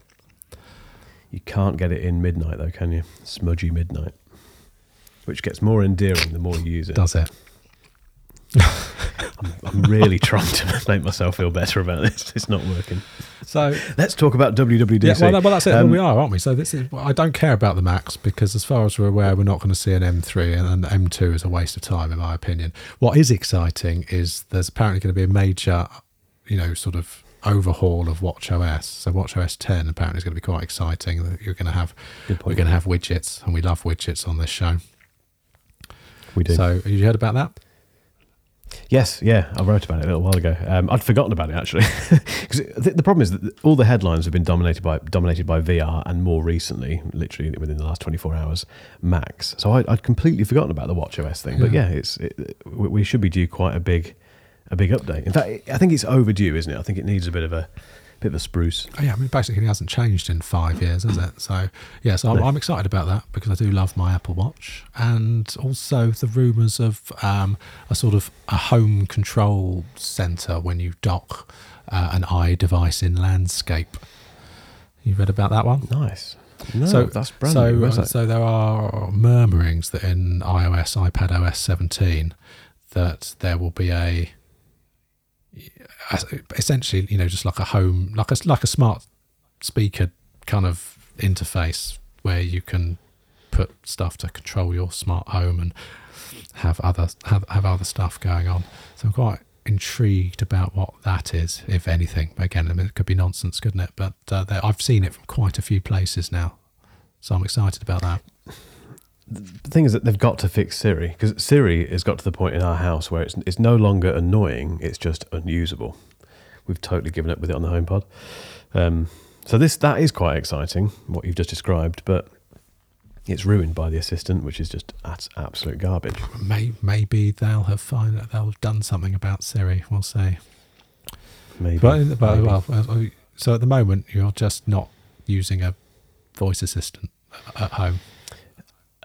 You can't get it in midnight though, can you? Smudgy midnight. Which gets more endearing the more you use it. Does it? [laughs] I'm really trying to [laughs] make myself feel better about this. It's not working. So Let's talk about WWDC. yeah, well, no, well that's it. Um, we are, aren't we? So this is. I don't care about the Macs because, as far as we're aware, we're not going to see an M3, and an M2 is a waste of time, in my opinion. What is exciting is there's apparently going to be a major, you know, sort of overhaul of WatchOS. So WatchOS 10 apparently is going to be quite exciting. You're going to have we're going to have widgets, and we love widgets on this show. we do. So have you heard about that? Yes, yeah, I wrote about it a little while ago. Um, I'd forgotten about it actually, [laughs] because the, the problem is that all the headlines have been dominated by dominated by VR, and more recently, literally within the last twenty four hours, Macs. So I, I'd completely forgotten about the WatchOS thing. But Yeah. yeah, it's it, we we should be due quite a big a big update. In fact, I think it's overdue, isn't it? I think it needs a bit of a bit of a spruce. Oh, yeah, I mean, basically, it hasn't changed in five years, has it? So, yeah, so I'm, No. I'm excited about that because I do love my Apple Watch, and also the rumours of um, a sort of a home control centre when you dock uh, an i device in landscape. You read about that one? Nice. No, so that's brand so, new. Uh, so there are murmurings that in iOS, iPad OS 17, that there will be a essentially, you know, just like a home, like a like a smart speaker kind of interface where you can put stuff to control your smart home and have other have, have other stuff going on. So I'm quite intrigued about what that is, if anything. Again, I mean, it could be nonsense, couldn't it? But uh, I've seen it from quite a few places now, so I'm excited about that. The thing is that they've got to fix Siri because Siri has got to the point in our house where it's it's no longer annoying; it's just unusable. We've totally given up with it on the HomePod. Um, so this that is quite exciting what you've just described, but it's ruined by the assistant, which is just at absolute garbage. Maybe they'll have find they'll have done something about Siri. We'll see. Maybe, But, but maybe. well, uh, so at the moment you're just not using a voice assistant at home.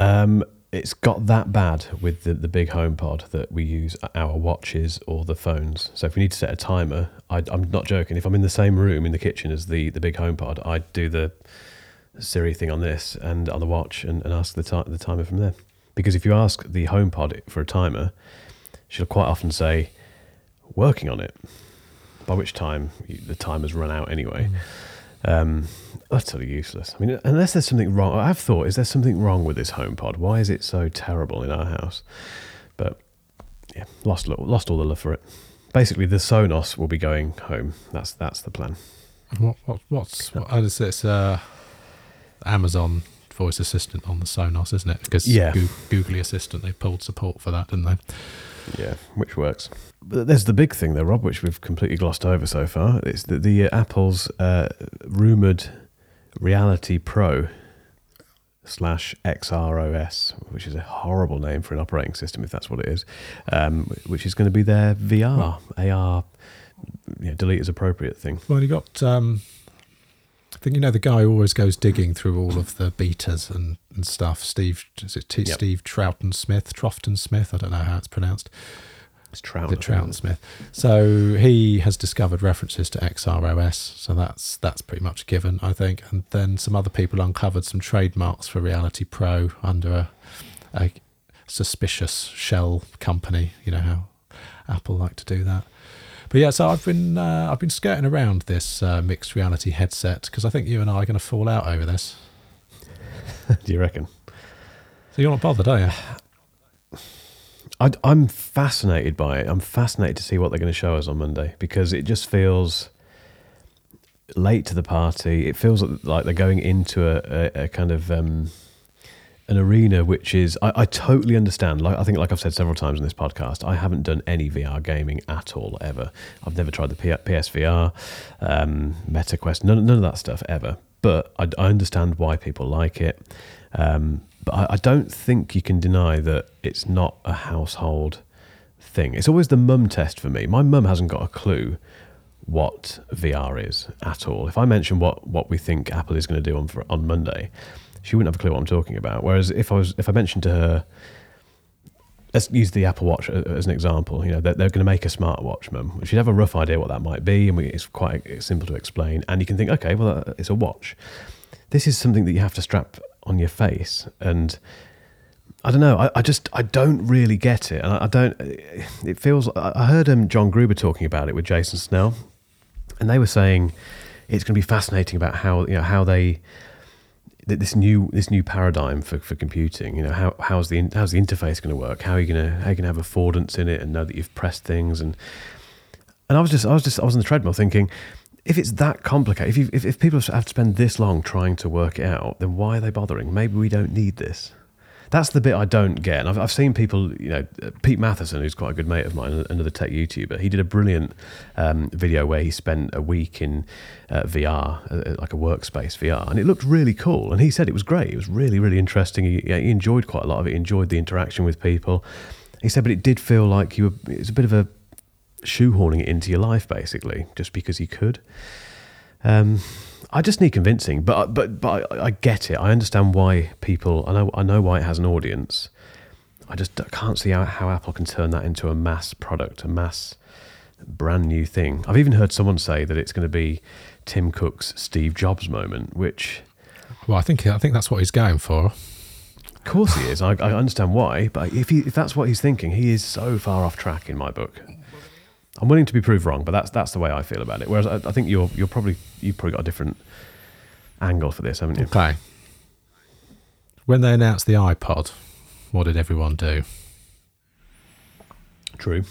Um, it's got that bad with the, the big HomePod that we use our watches or the phones. So if we need to set a timer, I, I'm not joking. If I'm in the same room in the kitchen as the, the big HomePod, I'd do the Siri thing on this and on the watch and, and ask the, ti- the timer from there. Because if you ask the HomePod for a timer, she'll quite often say, working on it, by which time you, the timer's run out anyway. Um, utterly useless. I mean, unless there's something wrong, I've thought, is there something wrong with this HomePod? Why is it so terrible in our house? But yeah, lost lost all the love for it. Basically, the Sonos will be going home. That's that's the plan. What, what what's what, oh, it's, it's uh, Amazon voice assistant on the Sonos, isn't it? Because Yeah. Goo- Googly Assistant they pulled support for that, didn't they? Yeah, which works. But there's the big thing, though, Rob, which we've completely glossed over so far. It's the, the uh, Apple's uh, rumored Reality Pro slash XROS, which is a horrible name for an operating system, if that's what it is, um, which is going to be their VR, AR, yeah, delete as appropriate thing. Well, you got. Um, I think you know the guy who always goes digging through all of the betas and, and stuff. Steve, is it T- Yep. Steve Troughton Smith? Troughton Smith. I don't know how it's pronounced. It's Trout. the Troughton Smith. So he has discovered references to XROS. So that's that's pretty much given, I think. And then some other people uncovered some trademarks for Reality Pro under a, a suspicious shell company. You know how Apple like to do that. But yeah, so I've been uh, I've been skirting around this uh, mixed reality headset because I think you and I are going to fall out over this. [laughs] Do you reckon? So you're not bothered, are you? I, I'm fascinated by it. I'm fascinated to see what they're going to show us on Monday because it just feels late to the party. It feels like they're going into a, a, a kind of um, an arena which is I, I totally understand. Like I think, like I've said several times in this podcast, I haven't done any VR gaming at all ever. I've never tried the P- PSVR, um, MetaQuest, none, none of that stuff ever. But I, I understand why people like it. Um, but I, I don't think you can deny that it's not a household thing. It's always the mum test for me. My mum hasn't got a clue what VR is at all. If I mention what, what we think Apple is going to do on for, on Monday, she wouldn't have a clue what I'm talking about. Whereas if I was if I mentioned to her, let's use the Apple Watch as an example. You know, they're, they're going to make a smartwatch, mum. She'd have a rough idea what that might be, and we, it's quite simple to explain. And you can think, okay, well, it's a watch. This is something that you have to strap on your face, and I don't know. I, I just I don't really get it, and I, I don't. It feels. I heard um, John Gruber talking about it with Jason Snell, and they were saying it's going to be fascinating about how you know how they th- this new this new paradigm for, for computing. You know how how's the how's the interface going to work? How are you going to how you going to have affordance in it and know that you've pressed things and and I was just I was just I was on the treadmill thinking. If it's that complicated, if, you, if if people have to spend this long trying to work it out, then why are they bothering? Maybe we don't need this. That's the bit I don't get. And I've, I've seen people, you know, Pete Matheson, who's quite a good mate of mine, another tech YouTuber, he did a brilliant um, video where he spent a week in uh, VR, uh, like a workspace VR, and it looked really cool. And he said it was great. It was really, really interesting. He, he enjoyed quite a lot of it. He enjoyed the interaction with people. He said, but it did feel like you were, it was a bit of a shoehorning it into your life, basically, just because you could. Um, I just need convincing, but but but I, I, get it. I understand why people. I know I know why it has an audience. I just can't see how, how Apple can turn that into a mass product, a mass brand new thing. I've even heard someone say that it's going to be Tim Cook's Steve Jobs moment, which. Well, I think I think that's what he's going for. Of course he is. I, I understand why, but if he, if that's what he's thinking, he is so far off track in my book. I'm willing to be proved wrong, but that's that's the way I feel about it. Whereas I, I think you're you're probably you've probably got a different angle for this, haven't you? Okay. When they announced the iPod, what did everyone do? True.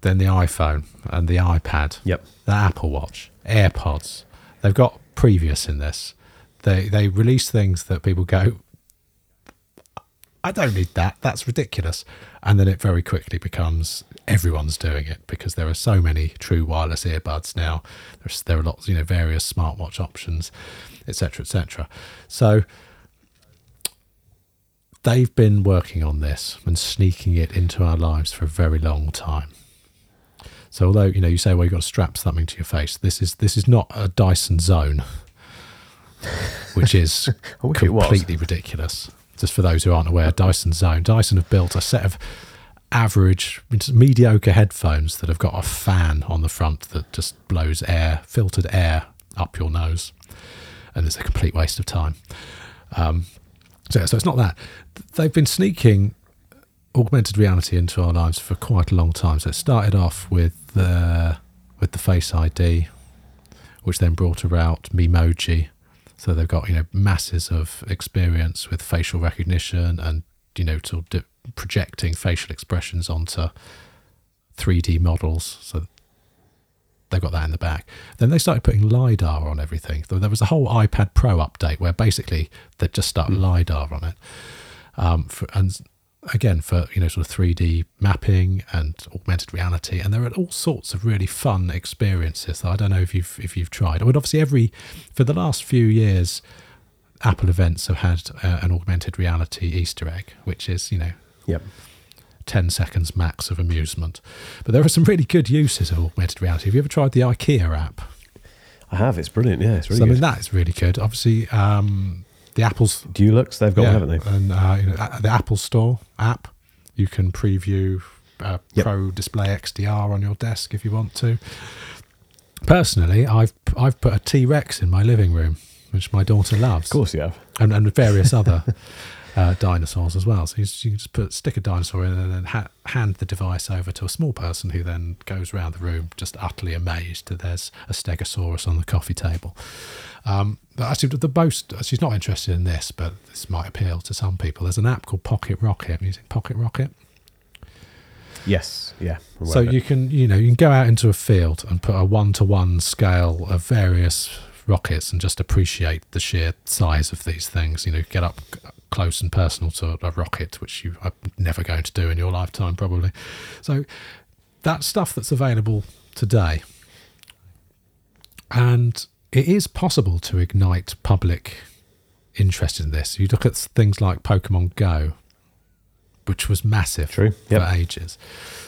Then the iPhone and the iPad. Yep. The Apple Watch, AirPods. They've got previous in this. They they release things that people go, I don't need that. That's ridiculous. And then it very quickly becomes everyone's doing it because there are so many true wireless earbuds now. There's, there are lots, you know, various smartwatch options, etc., etc. So they've been working on this and sneaking it into our lives for a very long time. So although you know you say well you've got to strap something to your face, this is this is not a Dyson Zone, which is [laughs] completely ridiculous just for those who aren't aware, Dyson Zone. Dyson have built a set of average, mediocre headphones that have got a fan on the front that just blows air, filtered air up your nose. And it's a complete waste of time. Um, so, so it's not that. They've been sneaking augmented reality into our lives for quite a long time. So it started off with the with the Face ID, which then brought about Memoji, so they've got you know masses of experience with facial recognition and you know to di- projecting facial expressions onto 3D models. So they've got that in the back. Then they started putting lidar on everything. There was a whole iPad Pro update where basically they just started mm. lidar on it. Um, for, and again for you know sort of 3D mapping and augmented reality, and there are all sorts of really fun experiences I don't know if you've if you've tried. I would obviously every for the last few years, Apple events have had uh, an augmented reality Easter egg, which is you know, yep. 10 seconds max of amusement. But there are some really good uses of augmented reality. Have you ever tried the IKEA app? I have. It's brilliant. Yeah, it's really so. I mean, that is really good. Obviously, um, the Apple's Dulux, they've got yeah, one, haven't they? And uh, you know, the Apple Store app, you can preview uh, yep. Pro Display XDR on your desk if you want to. Personally, I've I've put a T Rex in my living room, which my daughter loves. Of course, you have, and, and various other [laughs] uh, dinosaurs as well. So you, you, can just put stick a dinosaur in and then ha- hand the device over to a small person who then goes around the room just utterly amazed that there's a Stegosaurus on the coffee table. Um, actually, the most she's not interested in this, but this might appeal to some people. There's an app called Pocket Rocket. Using Pocket Rocket. Yes, yeah. So you can, you know, you can go out into a field and put a one-to-one scale of various rockets and just appreciate the sheer size of these things. You know, get up close and personal to a rocket, which you are never going to do in your lifetime, probably. So that stuff that's available today, and it is possible to ignite public interest in this. You look at things like Pokemon Go, which was massive True. Yep. for ages.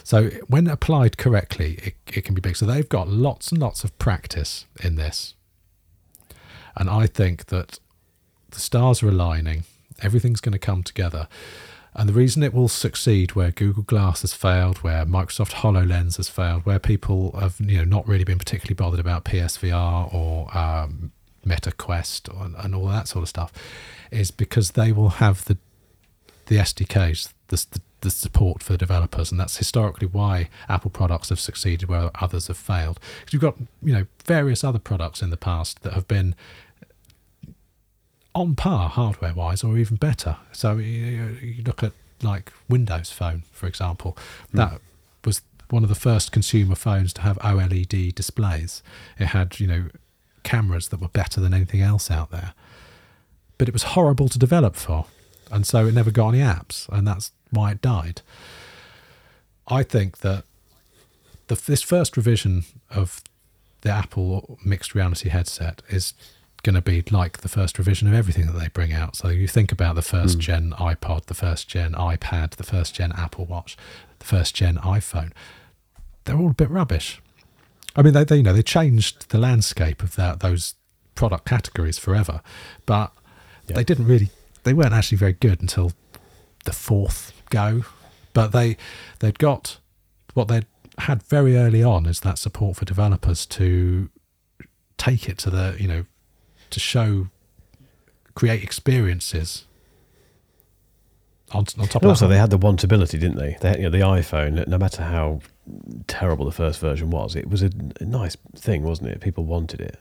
So when applied correctly, it, it can be big. So they've got lots and lots of practice in this. And I think that the stars are aligning, everything's going to come together. And the reason it will succeed where Google Glass has failed, where Microsoft HoloLens has failed, where people have you know not really been particularly bothered about PSVR or um, Meta Quest and all that sort of stuff, is because they will have the the SDKs, the, the, the support for the developers, and that's historically why Apple products have succeeded where others have failed. Because you've got you know various other products in the past that have been on par hardware wise or even better. So you, you look at like Windows Phone, for example, Hmm. that was one of the first consumer phones to have OLED displays. It had you know cameras that were better than anything else out there, but it was horrible to develop for, and so it never got any apps, and that's why it died. I think that the, this first revision of the Apple mixed reality headset is going to be like the first revision of everything that they bring out. So you think about the first hmm. gen iPod, the first gen iPad, the first gen Apple Watch, the first gen iPhone. They're all a bit rubbish. I mean, they, they you know they changed the landscape of that those product categories forever, but Yeah. they didn't really. They weren't actually very good until the fourth go. But they they'd got what they'd had very early on is that support for developers to take it to the you know to show create experiences on, on top And of also, that. they had the wantability, didn't they? They had, you know, the iPhone. No matter how terrible the first version was, it was a, a nice thing, wasn't it? People wanted it.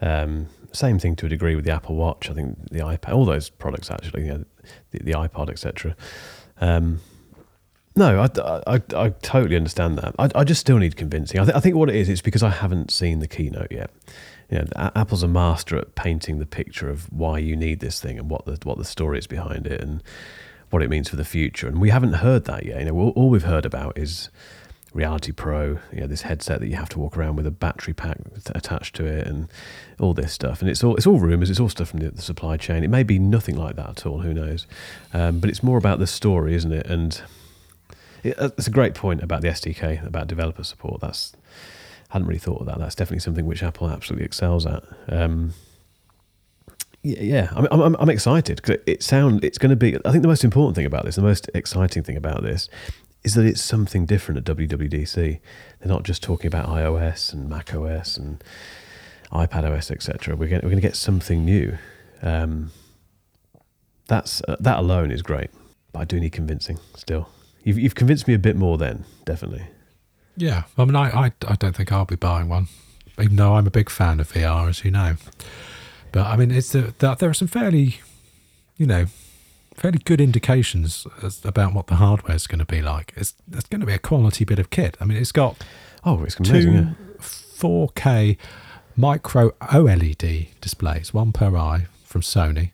Um, same thing to a degree with the Apple Watch. I think the iPad, all those products actually, you know, the, the iPod, etc. Um, no, I, I, I totally understand that. I, I just still need convincing. I, th- I think what it is, it's because I haven't seen the keynote yet. You know, Apple's a master at painting the picture of why you need this thing and what the what the story is behind it and what it means for the future. And we haven't heard that yet. You know, all, we've heard about is Reality Pro, you know, this headset that you have to walk around with a battery pack attached to it, and all this stuff. And it's all it's all rumors. It's all stuff from the, the supply chain. It may be nothing like that at all. Who knows? Um, but it's more about the story, isn't it? And uh, it's a great point about the SDK about developer support. That's hadn't really thought of that. That's definitely something which Apple absolutely excels at. Um, yeah, yeah. I'm, I'm, I'm excited because it, it sound it's going to be. I think the most important thing about this, the most exciting thing about this, is that it's something different at WWDC. They're not just talking about iOS and Mac OS and iPad OS, etc. We're going we're to get something new. Um, that's uh, that alone is great, but I do need convincing still. You've you've convinced me a bit more then, definitely. Yeah, I mean, I, I, I don't think I'll be buying one, even though I'm a big fan of VR, as you know. But I mean, it's that there are some fairly, you know, fairly good indications as, about what the hardware is going to be like. It's, it's going to be a quality bit of kit. I mean, it's got Oh, it's amazing. two yeah. 4K micro OLED displays, one per eye from Sony.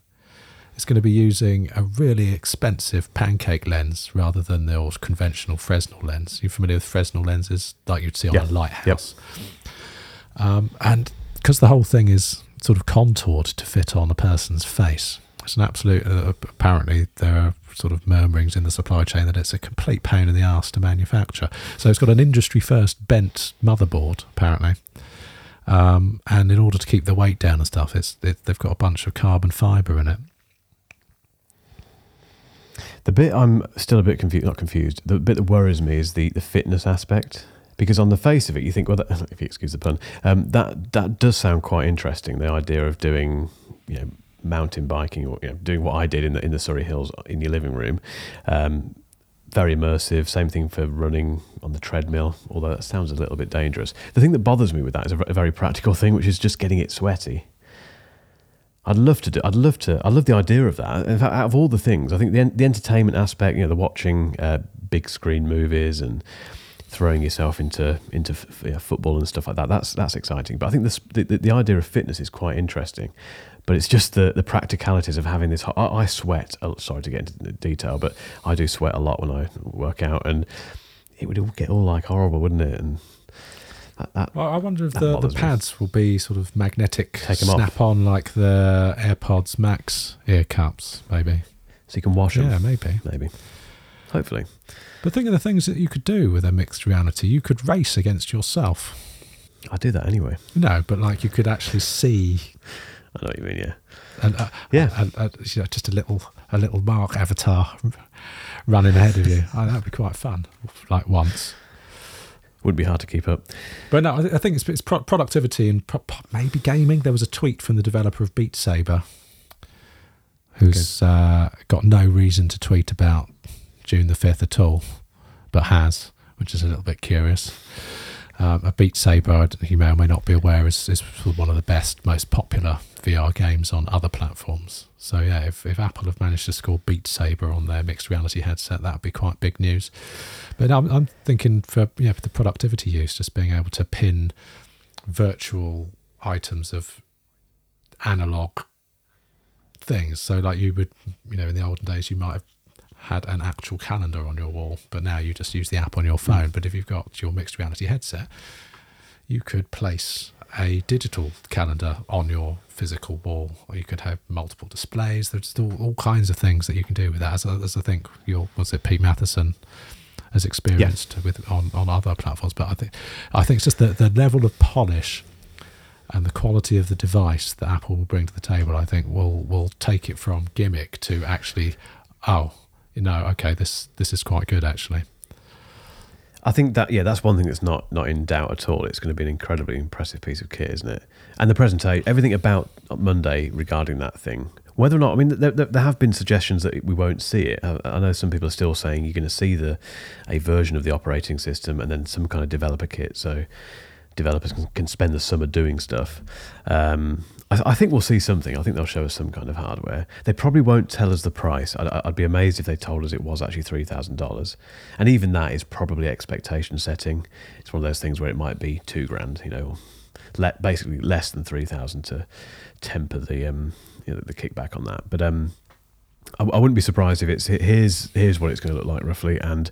It's going to be using a really expensive pancake lens rather than the old conventional Fresnel lens. You're familiar with Fresnel lenses like you'd see on Yeah. a lighthouse. Um, and because the whole thing is sort of contoured to fit on a person's face, it's an absolute. Uh, apparently, there are sort of murmurings in the supply chain that it's a complete pain in the ass to manufacture. So it's got an industry first bent motherboard, apparently. Um, and in order to keep the weight down and stuff, it's it, they've got a bunch of carbon fiber in it. The bit I'm still a bit confused, not confused. The bit that worries me is the, the fitness aspect. Because on the face of it, you think, well, that, [laughs] if you excuse the pun, um, that that does sound quite interesting. The idea of doing, you know, mountain biking or you know, doing what I did in the in the Surrey Hills in your living room, um, very immersive. Same thing for running on the treadmill. Although that sounds a little bit dangerous. The thing that bothers me with that is a very practical thing, which is just getting it sweaty. I'd love to do. I'd love to. I love the idea of that. In fact, out of all the things, I think the the entertainment aspect, you know, the watching uh, big screen movies and throwing yourself into into f- football and stuff like that. That's that's exciting. But I think the, the idea of fitness is quite interesting. But it's just the the practicalities of having this. I, I sweat. oh, Sorry to get into detail, but I do sweat a lot when I work out, and it would all get all like horrible, wouldn't it? And that, that I wonder if the, the bothers me. pads will be sort of magnetic, 'em off. snap on like the AirPods Max ear cups, maybe. so you can wash them. Yeah, maybe. maybe. Hopefully. But think of the things that you could do with a mixed reality. You could race against yourself. I do that anyway. No, but like you could actually see, I know what you mean. Yeah. and uh, Yeah. and, uh, you know, just a little a little Mark avatar running ahead of you. Oh, that'd be quite fun. Like once. Wouldn't be hard to keep up. But no, I thi- I think it's, it's pro- productivity and pro- maybe gaming. There was a tweet from the developer of Beat Saber, who's uh, got no reason to tweet about June the 5th at all, but has, which is a little bit curious. Um, a Beat Saber, you may or may not be aware, is, is one of the best, most popular VR games on other platforms. So yeah, if, if Apple have managed to score Beat Saber on their mixed reality headset, that would be quite big news. But I'm, I'm thinking for yeah for the productivity use, just being able to pin virtual items of analog things. So like you would, you know, in the olden days, you might have had an actual calendar on your wall, but now you just use the app on your phone. Mm. But if you've got your mixed reality headset, you could place a digital calendar on your physical wall, or you could have multiple displays. There's all, all kinds of things that you can do with that. As, as I think your was it Pete Matheson has experienced yeah. with on, on other platforms. But I think I think it's just the, the level of polish and the quality of the device that Apple will bring to the table. I think will will take it from gimmick to actually, oh, you know, okay, this this is quite good actually. I think that yeah, that's one thing that's not not in doubt at all. It's going to be an incredibly impressive piece of kit, isn't it? And the presentation, everything about Monday regarding that thing. Whether or not, I mean, there, there have been suggestions that we won't see it. I, know some people are still saying you're going to see the a version of the operating system and then some kind of developer kit. So developers can, can spend the summer doing stuff. Um, I, I, think we'll see something. I think they'll show us some kind of hardware. They probably won't tell us the price. I'd, I'd be amazed if they told us it was actually three thousand dollars, and even that is probably expectation setting. It's one of those things where it might be two grand, you know, let, basically less than three thousand to temper the um, you know, the kickback on that. But um, I, I wouldn't be surprised if it's here's here's what it's going to look like roughly, and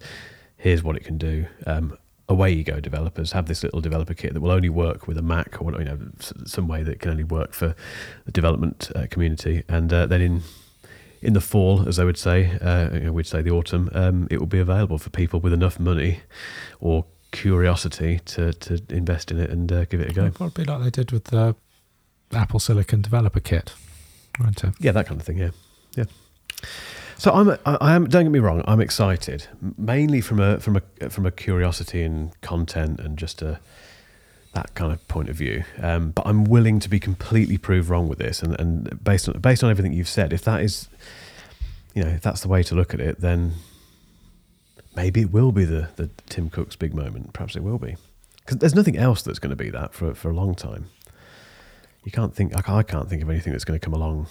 here's what it can do. Um, away you go developers. Have this little developer kit that will only work with a mac or you know some way that can only work for the development uh, community. And uh, then in in the fall as they would say uh, you know, we'd say the autumn um, it will be available for people with enough money or curiosity to, to invest in it and uh, give it a go. Probably like they did with the apple silicon developer kit right yeah that kind of thing yeah. Yeah so I'm, I am. Don't get me wrong. I'm excited, mainly from a from a from a curiosity and content and just a that kind of point of view. Um, but I'm willing to be completely proved wrong with this, and, and based on based on everything you've said, if that is, you know, if that's the way to look at it, then maybe it will be the the Tim Cook's big moment. Perhaps it will be, because there's nothing else that's going to be that for for a long time. You can't think. I can't think of anything that's going to come along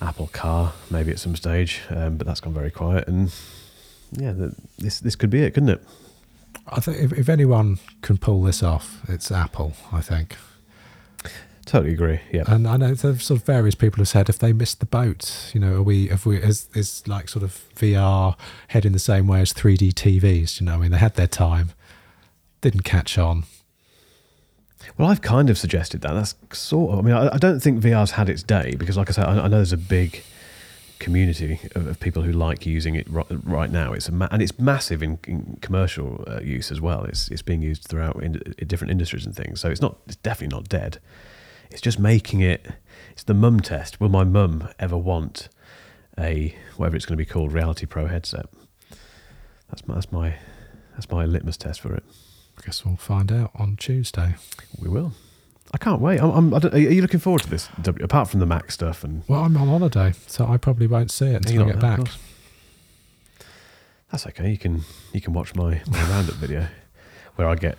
Apple Car maybe at some stage, um, but that's gone very quiet. And yeah, the, this this could be it, couldn't it? I think if, if anyone can pull this off, it's Apple. I think. Totally agree. Yeah, and I know there's sort of various people have said if they missed the boat, you know, are we if we is is like sort of VR heading the same way as 3D TVs? You know, I mean, they had their time, didn't catch on. Well, I've kind of suggested that. That's sort of. I mean, I, I don't think VR's had its day because, like I said, I, I know there's a big community of, of, people who like using it right, right now. It's ma- and it's massive in, in commercial uh, use as well. It's it's being used throughout in, in, different industries and things. So it's not. It's definitely not dead. It's just making it. It's the mum test. Will my mum ever want a whatever it's going to be called Reality Pro headset? That's my that's my that's my litmus test for it. I guess we'll find out on Tuesday. We will. I can't wait. I'm, I'm, are you looking forward to this? Apart from the Mac stuff and well, I'm on holiday, so I probably won't see it until I get back. That's okay. You can you can watch my, my roundup video where I get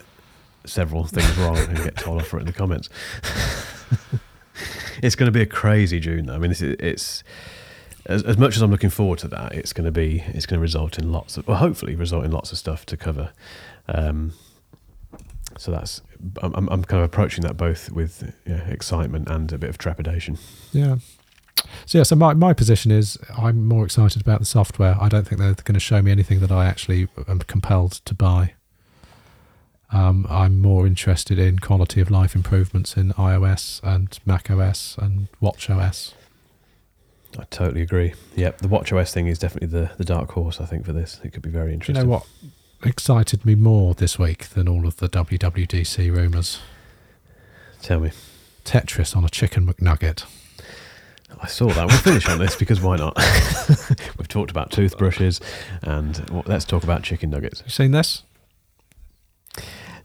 several things wrong and get told off for it in the comments. [laughs] it's going to be a crazy June, though. I mean, it's, it's as, as much as I'm looking forward to that, it's going to be it's going to result in lots of well, hopefully result in lots of stuff to cover. Um, so that's I'm, I'm kind of approaching that both with yeah, excitement and a bit of trepidation. Yeah. So yeah, so my, my position is I'm more excited about the software. I don't think they're going to show me anything that I actually am compelled to buy. Um, I'm more interested in quality of life improvements in iOS and Mac OS and Watch OS. I totally agree. Yep, the Watch OS thing is definitely the, the dark horse. I think for this, it could be very interesting. You know what? Excited me more this week than all of the WWDC rumours. Tell me. Tetris on a chicken McNugget. I saw that. We'll finish on this because why not? [laughs] We've talked about toothbrushes and well, let's talk about chicken nuggets. You seen this?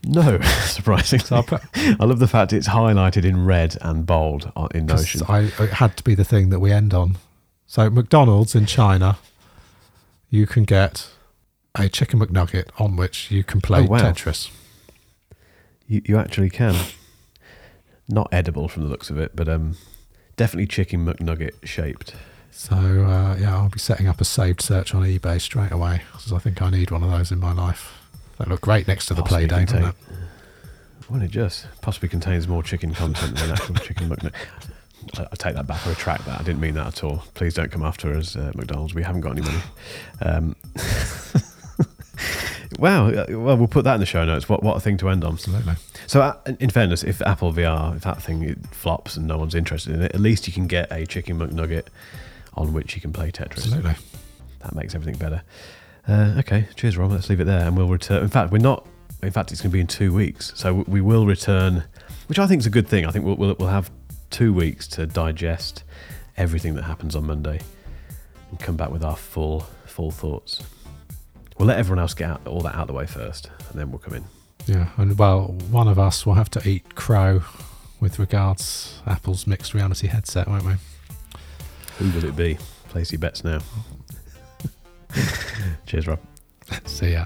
No, [laughs] surprisingly. So put, I love the fact it's highlighted in red and bold uh, in Notion. I, it had to be the thing that we end on. So McDonald's in China you can get a chicken McNugget on which you can play Oh, wow. Tetris. You, you actually can. Not edible from the looks of it, but um, definitely chicken McNugget shaped. So uh, yeah, I'll be setting up a saved search on eBay straight away because I think I need one of those in my life. They look great next to the Possibly Playdate. contain-? Well, it just possibly contains more chicken content than actual [laughs] chicken McNugget. I, I take that back. I retract that. I didn't mean that at all. Please don't come after us, uh, McDonald's. We haven't got any money. Um, [laughs] wow. uh, Well, we'll put that in the show notes. What what a thing to end on. Absolutely. So, uh, in fairness, if Apple VR, if that thing flops and no one's interested in it, at least you can get a chicken McNugget on which you can play Tetris. Absolutely. That makes everything better. Uh, okay, cheers, Rob. Let's leave it there, and we'll return. In fact, we're not. In fact, it's going to be in two weeks, so we will return, which I think is a good thing. I think we'll, we'll, we'll have two weeks to digest everything that happens on Monday and come back with our full full thoughts. We'll let everyone else get out, all that out of the way first, and then we'll come in. Yeah, and well, one of us will have to eat crow with regards Apple's mixed reality headset, won't we? Who will it be? Place your bets now. [laughs] Cheers, Rob. See ya.